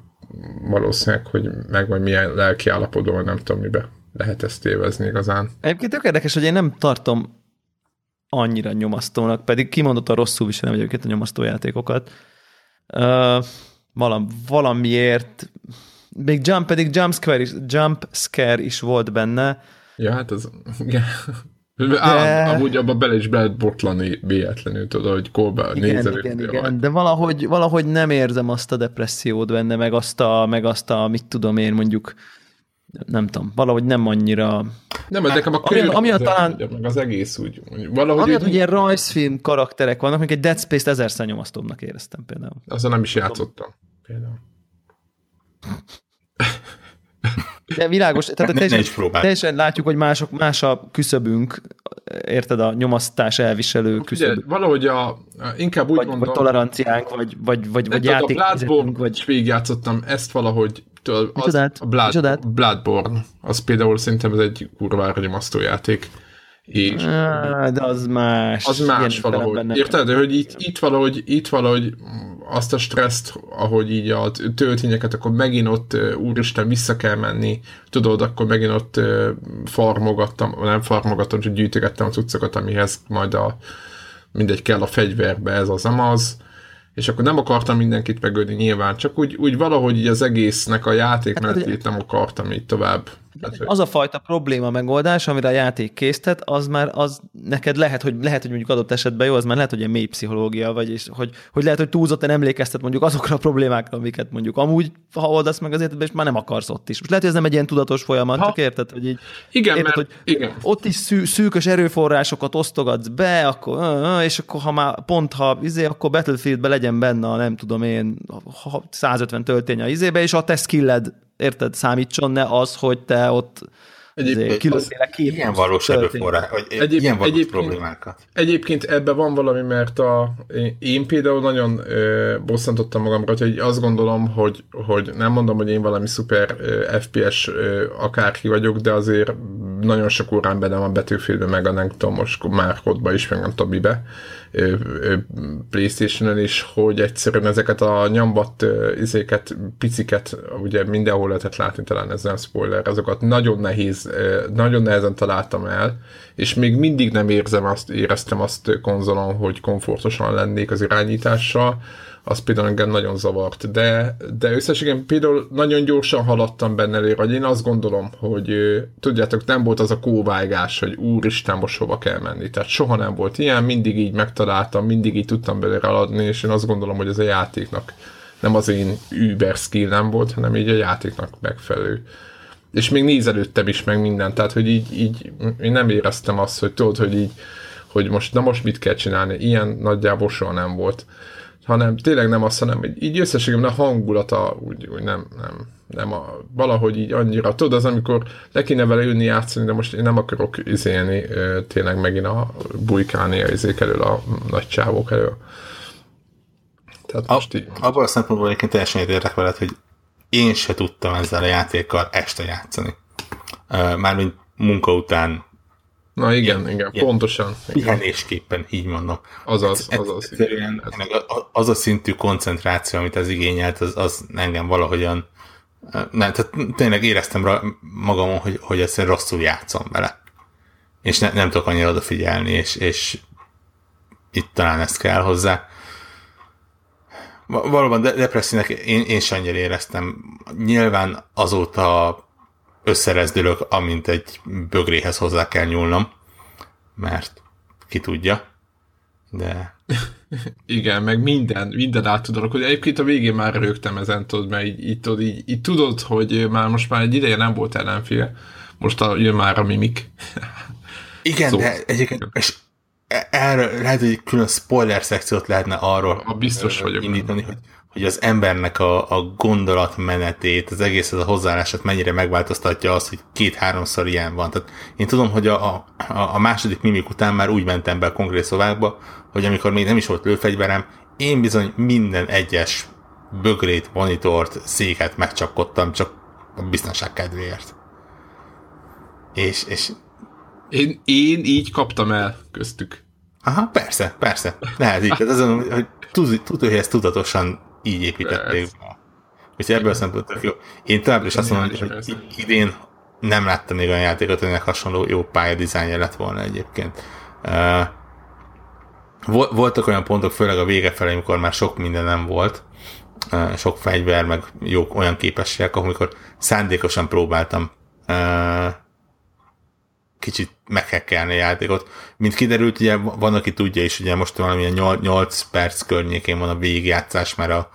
valószínűleg, hogy meg vagy milyen lelki állapotban, nem tudom, mibe lehet ezt évezni igazán. Egyébként tök érdekes, hogy én nem tartom annyira nyomasztónak, pedig kimondottan rosszul viselem egyébként a nyomasztó játékokat. Uh, valam, valamiért még jump, pedig jump scare is, jump scare is volt benne. Ja, hát az... Igen. De... Á, amúgy abba bele is lehet botlani véletlenül, tudod, hogy kolba nézel. Igen, igen, igen, de valahogy, valahogy nem érzem azt a depressziót benne, meg azt a, meg azt a mit tudom én, mondjuk nem tudom, valahogy nem annyira... Nem, de nekem a ami, ami a talán... Meg az egész úgy, valahogy... Amiatt, hogy ilyen rajzfilm karakterek vannak, még egy Dead Space-t ezerszer nyomasztóbbnak éreztem például. Azzal nem is játszottam. Például. De világos, tehát ne, teljesen, teljesen látjuk, hogy mások, más a küszöbünk, érted, a nyomasztás elviselő küszöbünk. valahogy a, inkább úgy vagy, mondom... Vagy toleranciánk, vagy, vagy, vagy, vagy játék. A Bloodborne, vagy... végigjátszottam ezt valahogy, től, az, a Blood, Bloodborne, az például szerintem ez egy kurvára nyomasztó játék. És de az más. Az más valahogy. Érted? De hogy itt, itt, valahogy, itt valahogy azt a stresszt, ahogy így a töltényeket, akkor megint ott úristen vissza kell menni, tudod, akkor megint ott farmogattam, nem farmogattam, csak gyűjtögettem a cuccokat, amihez majd a mindegy kell a fegyverbe, ez az amaz, és akkor nem akartam mindenkit megölni nyilván, csak úgy, úgy valahogy így az egésznek a játékmenetét hát, nem akartam így tovább Hát, az a fajta probléma megoldás, amire a játék késztet, az már az neked lehet, hogy lehet, hogy mondjuk adott esetben jó, az már lehet, hogy egy mély pszichológia, vagy és hogy, hogy lehet, hogy túlzottan emlékeztet mondjuk azokra a problémákra, amiket mondjuk amúgy, ha oldasz meg az életben, és már nem akarsz ott is. Most lehet, hogy ez nem egy ilyen tudatos folyamat, ha. csak érted, hogy így, igen, érted, mert, hogy igen. ott is szű, szűkös erőforrásokat osztogatsz be, akkor, és akkor ha már pont, ha izé, akkor Battlefieldbe legyen benne a nem tudom én 150 töltény a izébe, és a te skilled érted, számítson ne az, hogy te ott Egyébként ilyen valós erőforrás, vagy Egyéb, ilyen valós egyébként, problémákat. Egyébként ebben van valami, mert a, én például nagyon ö, bosszantottam magamra, hogy azt gondolom, hogy, hogy nem mondom, hogy én valami szuper ö, FPS ö, akárki vagyok, de azért nagyon sok órán benne van betűfélbe, meg a nem tudom, most már is, meg nem tudom mibe Playstation-en is, hogy egyszerűen ezeket a nyambat izéket, piciket, ugye mindenhol lehetett látni, talán ez nem spoiler, azokat nagyon nehéz, nagyon nehezen találtam el, és még mindig nem érzem azt, éreztem azt konzolon, hogy komfortosan lennék az irányítással, az például engem nagyon zavart, de, de összességem például nagyon gyorsan haladtam benne előre, hogy én azt gondolom, hogy tudjátok, nem volt az a kóvágás, hogy úristen, most hova kell menni. Tehát soha nem volt ilyen, mindig így megtaláltam, mindig így tudtam belőle adni, és én azt gondolom, hogy ez a játéknak nem az én über skill nem volt, hanem így a játéknak megfelelő. És még nézelődtem is meg minden, tehát hogy így, így én nem éreztem azt, hogy tudod, hogy így, hogy most, na most mit kell csinálni, ilyen nagyjából soha nem volt hanem tényleg nem azt, hanem így összességében a hangulata úgy, úgy nem, nem, nem a, valahogy így annyira, tudod, az amikor le kéne vele ülni játszani, de most én nem akarok izélni, tényleg megint a bujkálni a izék elől, a nagy csávók elől. Tehát most a, így... Abban a szempontból egyébként teljesen értek veled, hogy én se tudtam ezzel a játékkal este játszani. Mármint munka után Na igen, igen, igen pontosan. Pihenésképpen, így mondom. Azaz, ez, azaz. Egyszerűen az a szintű koncentráció, amit ez igényelt, az, az engem valahogyan nem, tehát tényleg éreztem magamon, hogy, hogy egyszerűen rosszul játszom vele. És ne, nem tudok annyira odafigyelni, és, és itt talán ez kell hozzá. Valóban de depressziónak én, én sem annyira éreztem. Nyilván azóta összerezdülök, amint egy bögréhez hozzá kell nyúlnom, mert ki tudja, de... Igen, meg minden, minden át tudod hogy Egyébként a végén már rögtem ezen, tudod, mert így, így, tudod, így, így tudod, hogy már most már egy ideje nem volt ellenfél, most a, jön már a mimik. Igen, szóval. de egyébként, és erről lehet, hogy külön spoiler szekciót lehetne arról a biztos vagyok indítani, hogy, hogy az embernek a, a gondolatmenetét, az egész az a hozzáállását mennyire megváltoztatja az, hogy két-háromszor ilyen van. Tehát én tudom, hogy a, a, a második mimik után már úgy mentem be a konkrét szobákba, hogy amikor még nem is volt lőfegyverem, én bizony minden egyes bögrét, monitort, széket megcsapkodtam, csak a biztonság kedvéért. És, és én, én így kaptam el köztük. Aha, persze, persze. Lehet így. Tehát azon, hogy tud, hogy ezt tudatosan így építették be. Úgyhogy ebből a szempontból jó. Én továbbra is azt mondom, hogy idén nem láttam még olyan játékot, aminek hasonló jó pályadizájnja lett volna egyébként. Voltak olyan pontok, főleg a vége felé, amikor már sok minden nem volt, sok fegyver, meg jó olyan képességek, amikor szándékosan próbáltam kicsit meghekkelni a játékot. Mint kiderült, ugye van, aki tudja is, ugye most valamilyen 8 perc környékén van a végigjátszás, mert a,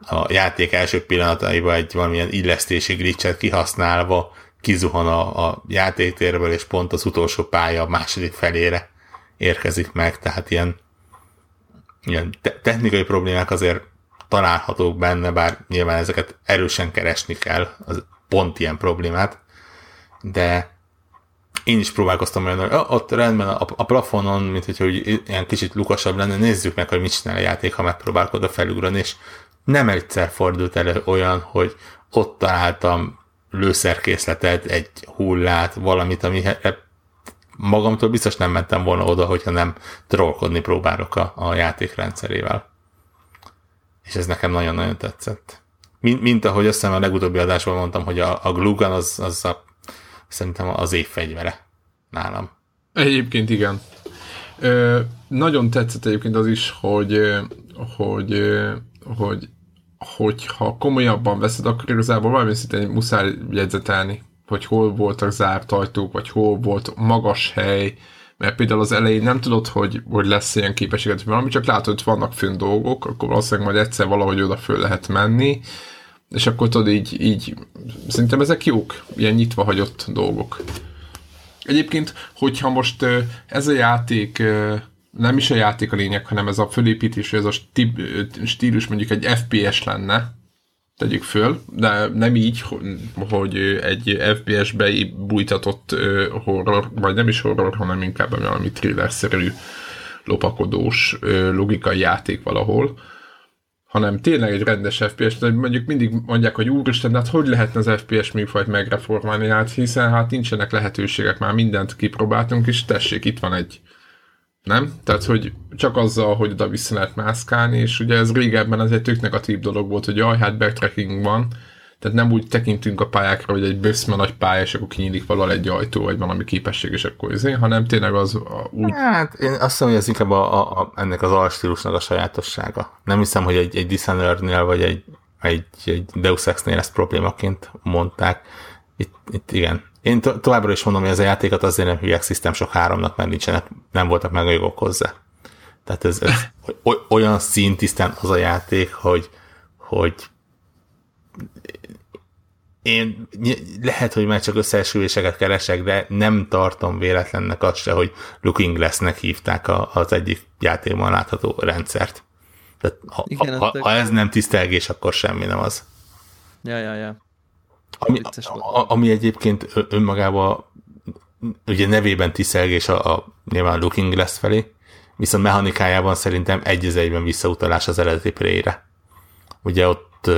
a játék első pillanataiban egy valamilyen illesztési glitchet kihasználva kizuhan a, a játéktérből, és pont az utolsó pálya a második felére érkezik meg, tehát ilyen, ilyen te- technikai problémák azért találhatók benne, bár nyilván ezeket erősen keresni kell, az pont ilyen problémát, de én is próbálkoztam olyan, hogy ott rendben a, a plafonon, mint hogyha úgy ilyen kicsit lukasabb lenne, nézzük meg, hogy mit csinál a játék, ha megpróbálkod a felugrani, és nem egyszer fordult elő olyan, hogy ott találtam lőszerkészletet, egy hullát, valamit, ami magamtól biztos nem mentem volna oda, hogyha nem trollkodni próbálok a, a játék rendszerével. És ez nekem nagyon-nagyon tetszett. Mint, mint ahogy azt hiszem a legutóbbi adásban mondtam, hogy a, a Glugan az, az a szerintem az év fegyvere nálam. Egyébként igen. Ö, nagyon tetszett egyébként az is, hogy, hogy, hogy hogyha komolyabban veszed, akkor igazából valami szintén muszáj jegyzetelni, hogy hol voltak zárt ajtók, vagy hol volt magas hely, mert például az elején nem tudod, hogy, hogy lesz ilyen képességet, valami, csak látod, hogy vannak fönn dolgok, akkor valószínűleg majd egyszer valahogy oda föl lehet menni, és akkor tudod így, így, szerintem ezek jók, ilyen nyitva hagyott dolgok. Egyébként, hogyha most ez a játék nem is a játék a lényeg, hanem ez a fölépítés, ez a stílus mondjuk egy FPS lenne, tegyük föl, de nem így, hogy egy FPS-be bújtatott horror, vagy nem is horror, hanem inkább valami thriller-szerű lopakodós logikai játék valahol, hanem tényleg egy rendes FPS, de mondjuk mindig mondják, hogy úristen, hát hogy lehetne az FPS műfajt megreformálni, hát hiszen hát nincsenek lehetőségek, már mindent kipróbáltunk, és tessék, itt van egy nem? Tehát, hogy csak azzal, hogy oda vissza lehet mászkálni, és ugye ez régebben ez egy tök negatív dolog volt, hogy jaj, hát backtracking van, tehát nem úgy tekintünk a pályákra, hogy egy böszme nagy pálya, és akkor kinyílik valahol egy ajtó, vagy valami képesség, és akkor izé, hanem tényleg az a, úgy... Hát én azt hiszem, hogy ez inkább a, a, a, ennek az alstílusnak a sajátossága. Nem hiszem, hogy egy, egy Dishonored-nél, vagy egy, egy, egy Deus Ex-nél ezt problémaként mondták. Itt, itt igen. Én to- továbbra is mondom, hogy ez a játékot azért nem hívják System sok háromnak, mert nincsenek, nem voltak meg a jogok hozzá. Tehát ez, ez olyan szintisztán az a játék, hogy, hogy én lehet, hogy már csak összeesküvéseket keresek, de nem tartom véletlennek azt se, hogy Looking Glass-nek hívták a, az egyik játékban látható rendszert. Tehát ha, Igen, ha, ha ez nem tisztelgés, akkor semmi nem az. Ja, ja, ja. Ami, a, ami egyébként önmagában ugye nevében tisztelgés a, a nyilván Looking Glass felé, viszont mechanikájában szerintem egy egyben visszautalás az eredeti pré Ugye ott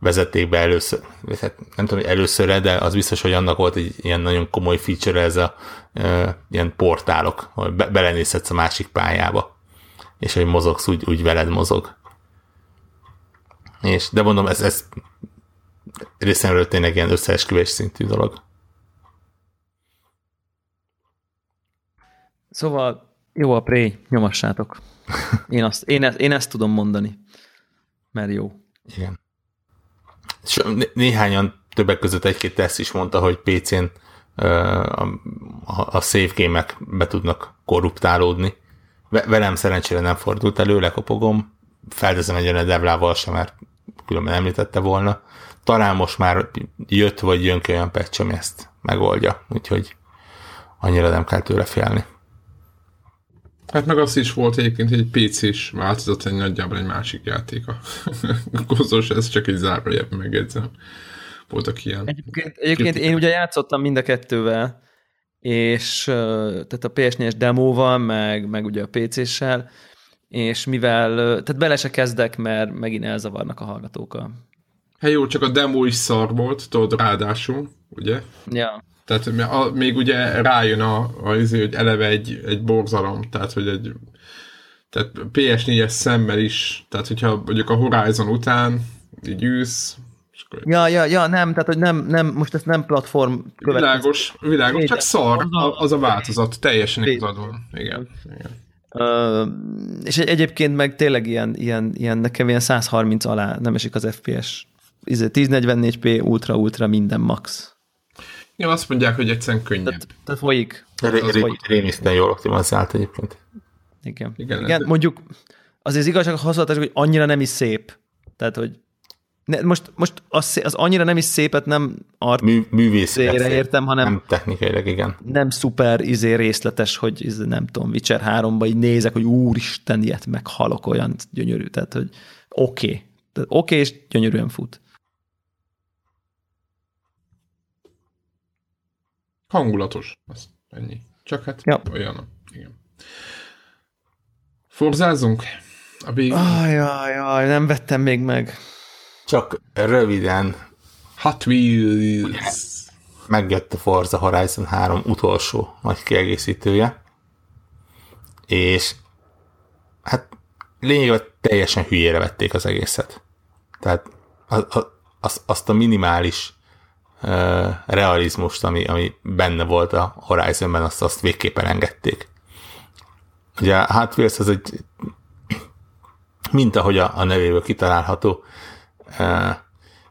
vezették be először, hát nem tudom, hogy először, de az biztos, hogy annak volt egy ilyen nagyon komoly feature ez a e, ilyen portálok, hogy be, belenézhetsz a másik pályába, és hogy mozogsz, úgy, úgy veled mozog. És, de mondom, ez, ez részemről tényleg ilyen összeesküvés szintű dolog. Szóval Jó a Prey, nyomassátok. Én, azt, én, ezt, én ezt tudom mondani, mert jó. Igen. És né- néhányan többek között egy-két teszt is mondta, hogy PC-n a, a, save game be tudnak korruptálódni. Velem szerencsére nem fordult elő, lekopogom, felteszem egy olyan devlával sem, mert különben említette volna. Talán most már jött vagy jön ki olyan patch, ami ezt megoldja, úgyhogy annyira nem kell tőle félni. Hát meg az is volt egyébként, egy PC-s változat, egy nagyjából egy másik játék. A kozos, ez csak egy zárójebb megjegyzem. Voltak ilyen. Egyébként, egyébként én ugye játszottam mind a kettővel, és tehát a PS4-es demóval, meg, meg ugye a PC-sel, és mivel, tehát bele se kezdek, mert megint elzavarnak a hallgatókkal. Hát jó, csak a demo is szar volt, tudod, ráadásul, ugye? Ja. Tehát a, még ugye rájön a, a, izé, hogy eleve egy, egy borzalom, tehát hogy egy tehát PS4-es szemmel is, tehát hogyha mondjuk a Horizon után így űsz, Ja, ja, ja, nem, tehát hogy nem, nem most ez nem platform következő. Világos, világos, csak szar az a, változat, teljesen igazad van. Igen, igen. Uh, és egy, egyébként meg tényleg ilyen, ilyen, ilyen, nekem ilyen 130 alá nem esik az FPS. 1044p, izé, ultra, ultra, minden max. Ja, azt mondják, hogy egyszerűen könnyebb. Tehát, tehát folyik. Rémisztően jól optimalizált egyébként. Igen. Igen, Igen mondjuk azért az igazság használatos, hogy annyira nem is szép. Tehát, hogy ne, most, most az, az annyira nem is szépet nem art Mű, művészére értem, hanem nem technikailag, igen. Nem szuper izé részletes, hogy izé, nem tudom, Witcher 3-ba így nézek, hogy úristen, ilyet meghalok, olyan gyönyörű, tehát hogy oké. Okay. Oké, okay, és gyönyörűen fut. Hangulatos. Az ennyi. Csak hát ja. olyan. Igen. Forzázunk? A bég... Ajajaj, nem vettem még meg. Csak röviden. Hot Wheels. Megjött a Forza Horizon 3 utolsó nagy kiegészítője. És hát lényegében teljesen hülyére vették az egészet. Tehát az, az, azt a minimális realizmust, ami, ami benne volt a Horizonben, azt, azt végképpen engedték. Ugye a Hot az egy, mint ahogy a, a nevéből kitalálható,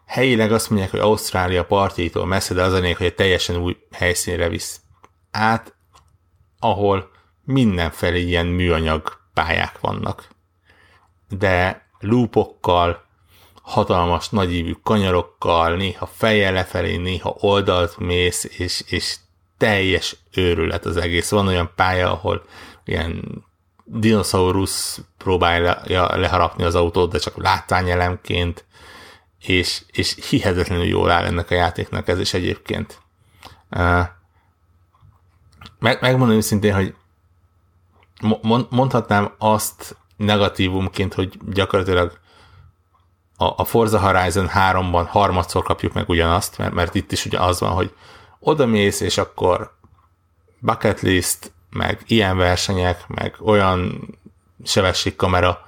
helyileg azt mondják, hogy Ausztrália partjaitól messze, de az a hogy egy teljesen új helyszínre visz át, ahol mindenfelé ilyen műanyag pályák vannak. De lúpokkal, hatalmas nagyívű kanyarokkal, néha fejjel lefelé, néha oldalt mész, és, és teljes őrület az egész. Van olyan pálya, ahol ilyen dinoszaurusz próbálja leharapni az autót, de csak látványelemként, és, és hihetetlenül jól áll ennek a játéknak ez is egyébként. Meg, megmondom őszintén, hogy mondhatnám azt negatívumként, hogy gyakorlatilag a, a Forza Horizon 3-ban harmadszor kapjuk meg ugyanazt, mert, mert itt is ugye az van, hogy oda mész, és akkor bucket list, meg ilyen versenyek, meg olyan sebességkamera,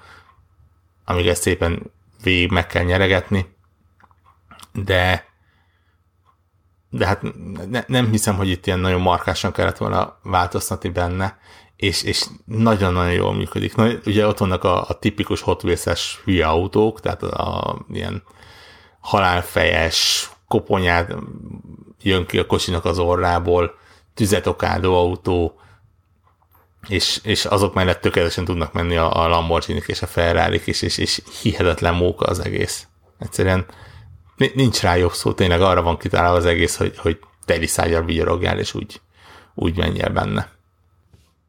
amiket szépen végig meg kell nyeregetni, de de hát ne, nem hiszem, hogy itt ilyen nagyon markásan kellett volna változtatni benne, és, és nagyon-nagyon jól működik. Na, ugye ott vannak a, a tipikus Hot Wheels-es hülye autók, tehát a, a ilyen halálfejes, koponyát jön ki a kocsinak az orrából, tüzet okádó autó, és, és azok mellett tökéletesen tudnak menni a, a lamborghini és a ferrari és, és, és hihetetlen móka az egész. Egyszerűen nincs rá jobb szó, tényleg arra van kitálva az egész, hogy, hogy teliszágyal vigyorogjál, és úgy, úgy menjél benne.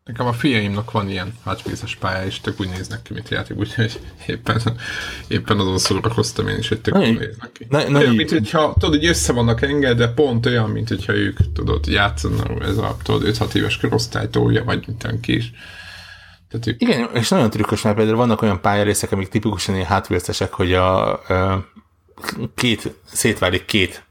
Nekem a fiaimnak van ilyen hátvészes pálya, és tök úgy néznek ki, mint játék, úgyhogy éppen, éppen azon szórakoztam én is, hogy tök úgy néznek ki. Na, na, olyan, mint hogyha, tudod, hogy össze vannak engedve, pont olyan, mint hogyha ők, tudod, játszanak, ez a, tudod, 5-6 éves korosztálytója, vagy mint ki is. Tehát ők... Igen, és nagyon trükkös, mert például vannak olyan pályarészek, amik tipikusan ilyen hátvészesek, hogy a, a két, szétválik két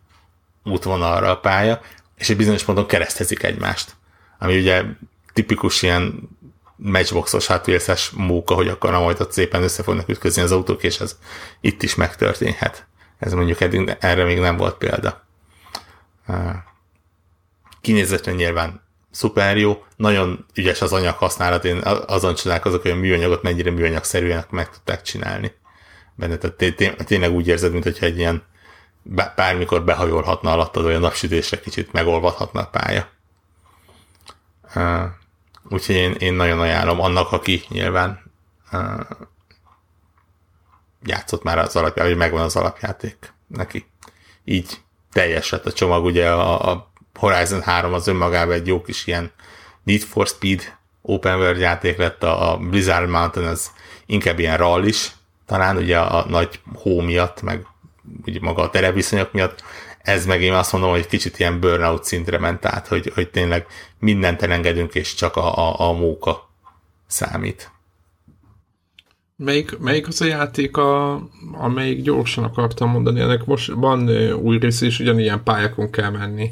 útvonalra a pálya, és egy bizonyos ponton keresztezik egymást. Ami ugye tipikus ilyen matchboxos hátvészes móka, hogy akkor majd ott szépen össze fognak ütközni az autók, és ez itt is megtörténhet. Ez mondjuk eddig, erre még nem volt példa. Kinézetlen nyilván szuper jó, nagyon ügyes az anyag használat, én azon csodálkozok, hogy a műanyagot mennyire műanyagszerűen meg tudták csinálni. Benne, tehát tényleg úgy érzed, mintha egy ilyen bármikor behajolhatna alattad, a napsütésre kicsit megolvadhatna a pálya. Úgyhogy én, én nagyon ajánlom annak, aki nyilván uh, játszott már az alapjáték, vagy megvan az alapjáték neki. Így teljes lett a csomag, ugye a, a Horizon 3 az önmagában egy jó kis ilyen Need for Speed open world játék lett, a, a Blizzard Mountain az inkább ilyen rallis, talán ugye a nagy hó miatt, meg ugye maga a terepviszonyok miatt, ez meg én azt mondom, hogy kicsit ilyen burnout szintre ment át, hogy, hogy tényleg mindent elengedünk, és csak a, a, a móka számít. Melyik, melyik az a játék, a, amelyik gyorsan akartam mondani, ennek most van új rész, és ugyanilyen pályákon kell menni.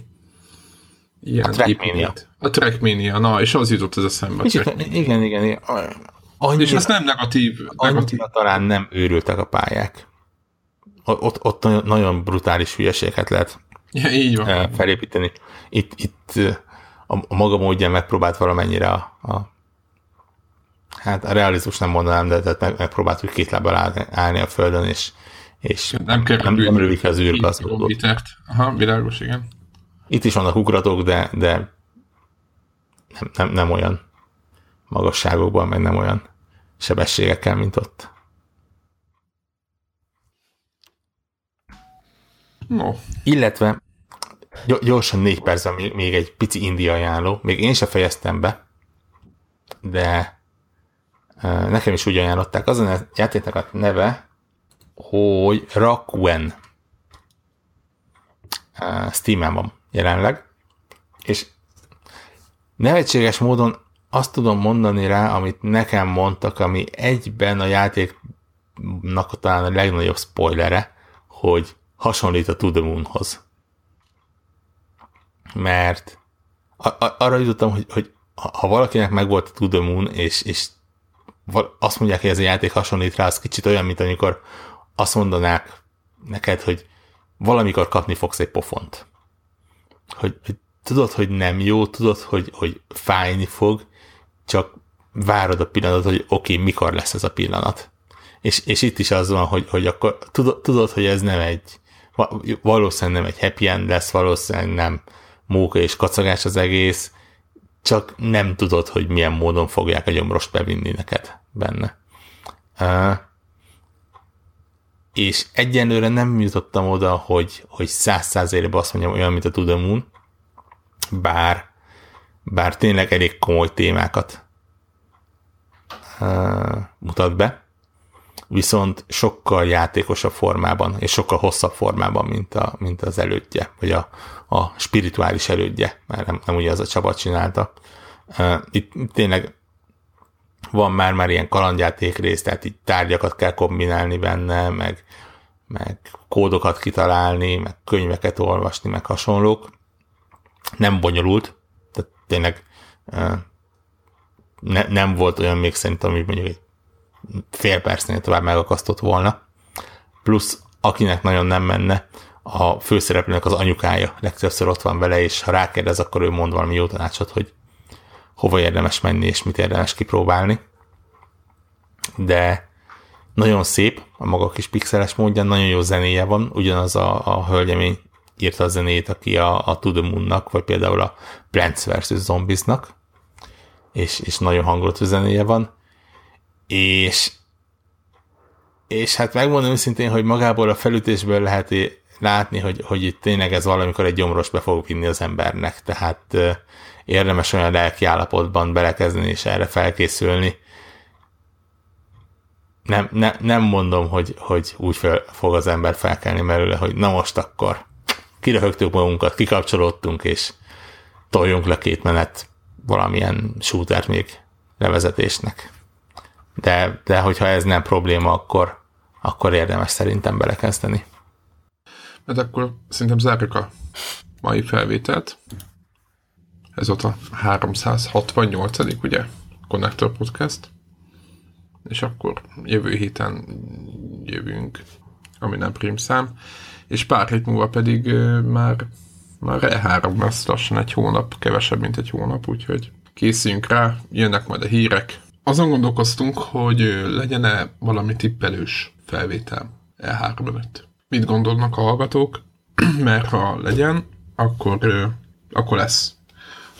Ilyen a Trackmania. A Trackmania, na, és az jutott ez a szembe. igen, igen, igen. Annyira, és ez nem negatív. negatív. talán nem őrültek a pályák. Ott, ott nagyon, brutális hülyeséget lehet ja, így van. felépíteni. Itt, itt a, a maga módján megpróbált valamennyire a, a hát a realizmus nem mondanám, de tehát meg, megpróbált hogy két lábbal állni, állni a földön, és, és nem, kell nem, nem lövik az űrgazdagot. Aha, világos, igen. Itt is vannak ugratók, de, de nem, nem, nem olyan magasságokban, meg nem olyan sebességekkel, mint ott. No. Illetve gyorsan négy percben még, egy pici India ajánló. Még én se fejeztem be, de nekem is úgy ajánlották. Azon a játéknak a neve, hogy Rakuen. Steam-en van jelenleg, és nevetséges módon azt tudom mondani rá, amit nekem mondtak, ami egyben a játéknak talán a legnagyobb spoilere, hogy hasonlít a To The Moonhoz. Mert arra jutottam, hogy, hogy ha valakinek megvolt a To The Moon, és, és azt mondják, hogy ez a játék hasonlít rá, az kicsit olyan, mint amikor azt mondanák neked, hogy valamikor kapni fogsz egy pofont. Hogy, hogy tudod, hogy nem jó, tudod, hogy, hogy fájni fog, csak várod a pillanatot, hogy oké, okay, mikor lesz ez a pillanat. És, és itt is az van, hogy, hogy akkor tudod, tudod, hogy ez nem egy, valószínűleg nem egy happy end lesz, valószínűleg nem móka és kacagás az egész, csak nem tudod, hogy milyen módon fogják a gyomrost bevinni neked benne. Uh, és egyenlőre nem jutottam oda, hogy, hogy száz százalékban azt mondjam olyan, mint a Moon, bár, bár tényleg elég komoly témákat uh, mutat be, viszont sokkal játékosabb formában, és sokkal hosszabb formában, mint, a, mint az elődje, vagy a, a spirituális elődje, mert nem, nem ugye az a Csaba csinálta. Itt tényleg van már már ilyen kalandjáték rész, tehát így tárgyakat kell kombinálni benne, meg, meg kódokat kitalálni, meg könyveket olvasni, meg hasonlók. Nem bonyolult, tehát tényleg ne, nem volt olyan még szerintem, ami mondjuk egy fél percnél tovább megakasztott volna. Plusz, akinek nagyon nem menne, a főszereplőnek az anyukája legtöbbször ott van vele, és ha rákérdez, akkor ő mond valami jó tanácsot, hogy hova érdemes menni, és mit érdemes kipróbálni. De nagyon szép, a maga kis pixeles módján, nagyon jó zenéje van, ugyanaz a, a hölgyemény írta a zenét, aki a, a To vagy például a Plants vs. Zombies-nak, és, és nagyon hangolatú zenéje van, és és hát megmondom őszintén, hogy magából a felütésből lehet látni, hogy, hogy itt tényleg ez valamikor egy gyomros be fog vinni az embernek, tehát érdemes olyan lelki állapotban belekezdeni és erre felkészülni. Nem, ne, nem mondom, hogy, hogy úgy fel, fog az ember felkelni belőle, hogy na most akkor kiröhögtük magunkat, kikapcsolódtunk, és toljunk le két menet valamilyen shootert még levezetésnek. De, de hogyha ez nem probléma, akkor, akkor érdemes szerintem belekezdeni. Mert akkor szerintem zárjuk a mai felvételt. Ez volt a 368. ugye? Connector Podcast. És akkor jövő héten jövünk, ami nem szám. És pár hét múlva pedig már Már E3 lesz lassan egy hónap, kevesebb, mint egy hónap, úgyhogy készüljünk rá, jönnek majd a hírek. Azon gondolkoztunk, hogy legyen-e valami tippelős felvétel E3 előtt. Mit gondolnak a hallgatók? Mert ha legyen, akkor, akkor lesz.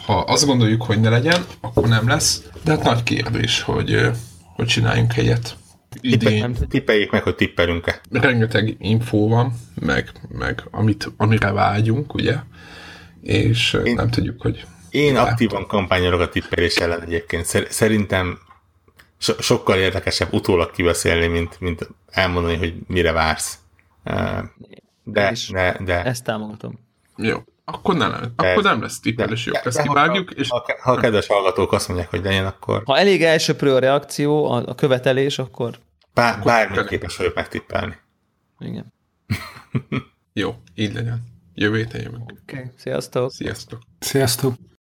Ha azt gondoljuk, hogy ne legyen, akkor nem lesz. De hát nagy kérdés, hogy, hogy csináljunk helyet. Idén. Tippeljék meg, hogy tippelünk-e. Rengeteg infó van, meg, meg amit, amire vágyunk, ugye? És én, nem tudjuk, hogy... Én aktívan kampányolok a tippelés ellen egyébként. Szerintem so- sokkal érdekesebb utólag kibeszélni, mint, mint elmondani, hogy mire vársz. De, de, de... Ezt támogatom. Jó. Akkor, ne, akkor nem lesz tippelés, jó, ezt kivágjuk. És... Ha, ha a kedves hallgatók azt mondják, hogy legyen, akkor... Ha elég elsőprő a reakció, a, a követelés, akkor... Bár, bármit képes vagyok megtippelni. Igen. jó, így legyen. Jövő héten jövünk. Oké, okay. sziasztok! Sziasztok! Sziasztok!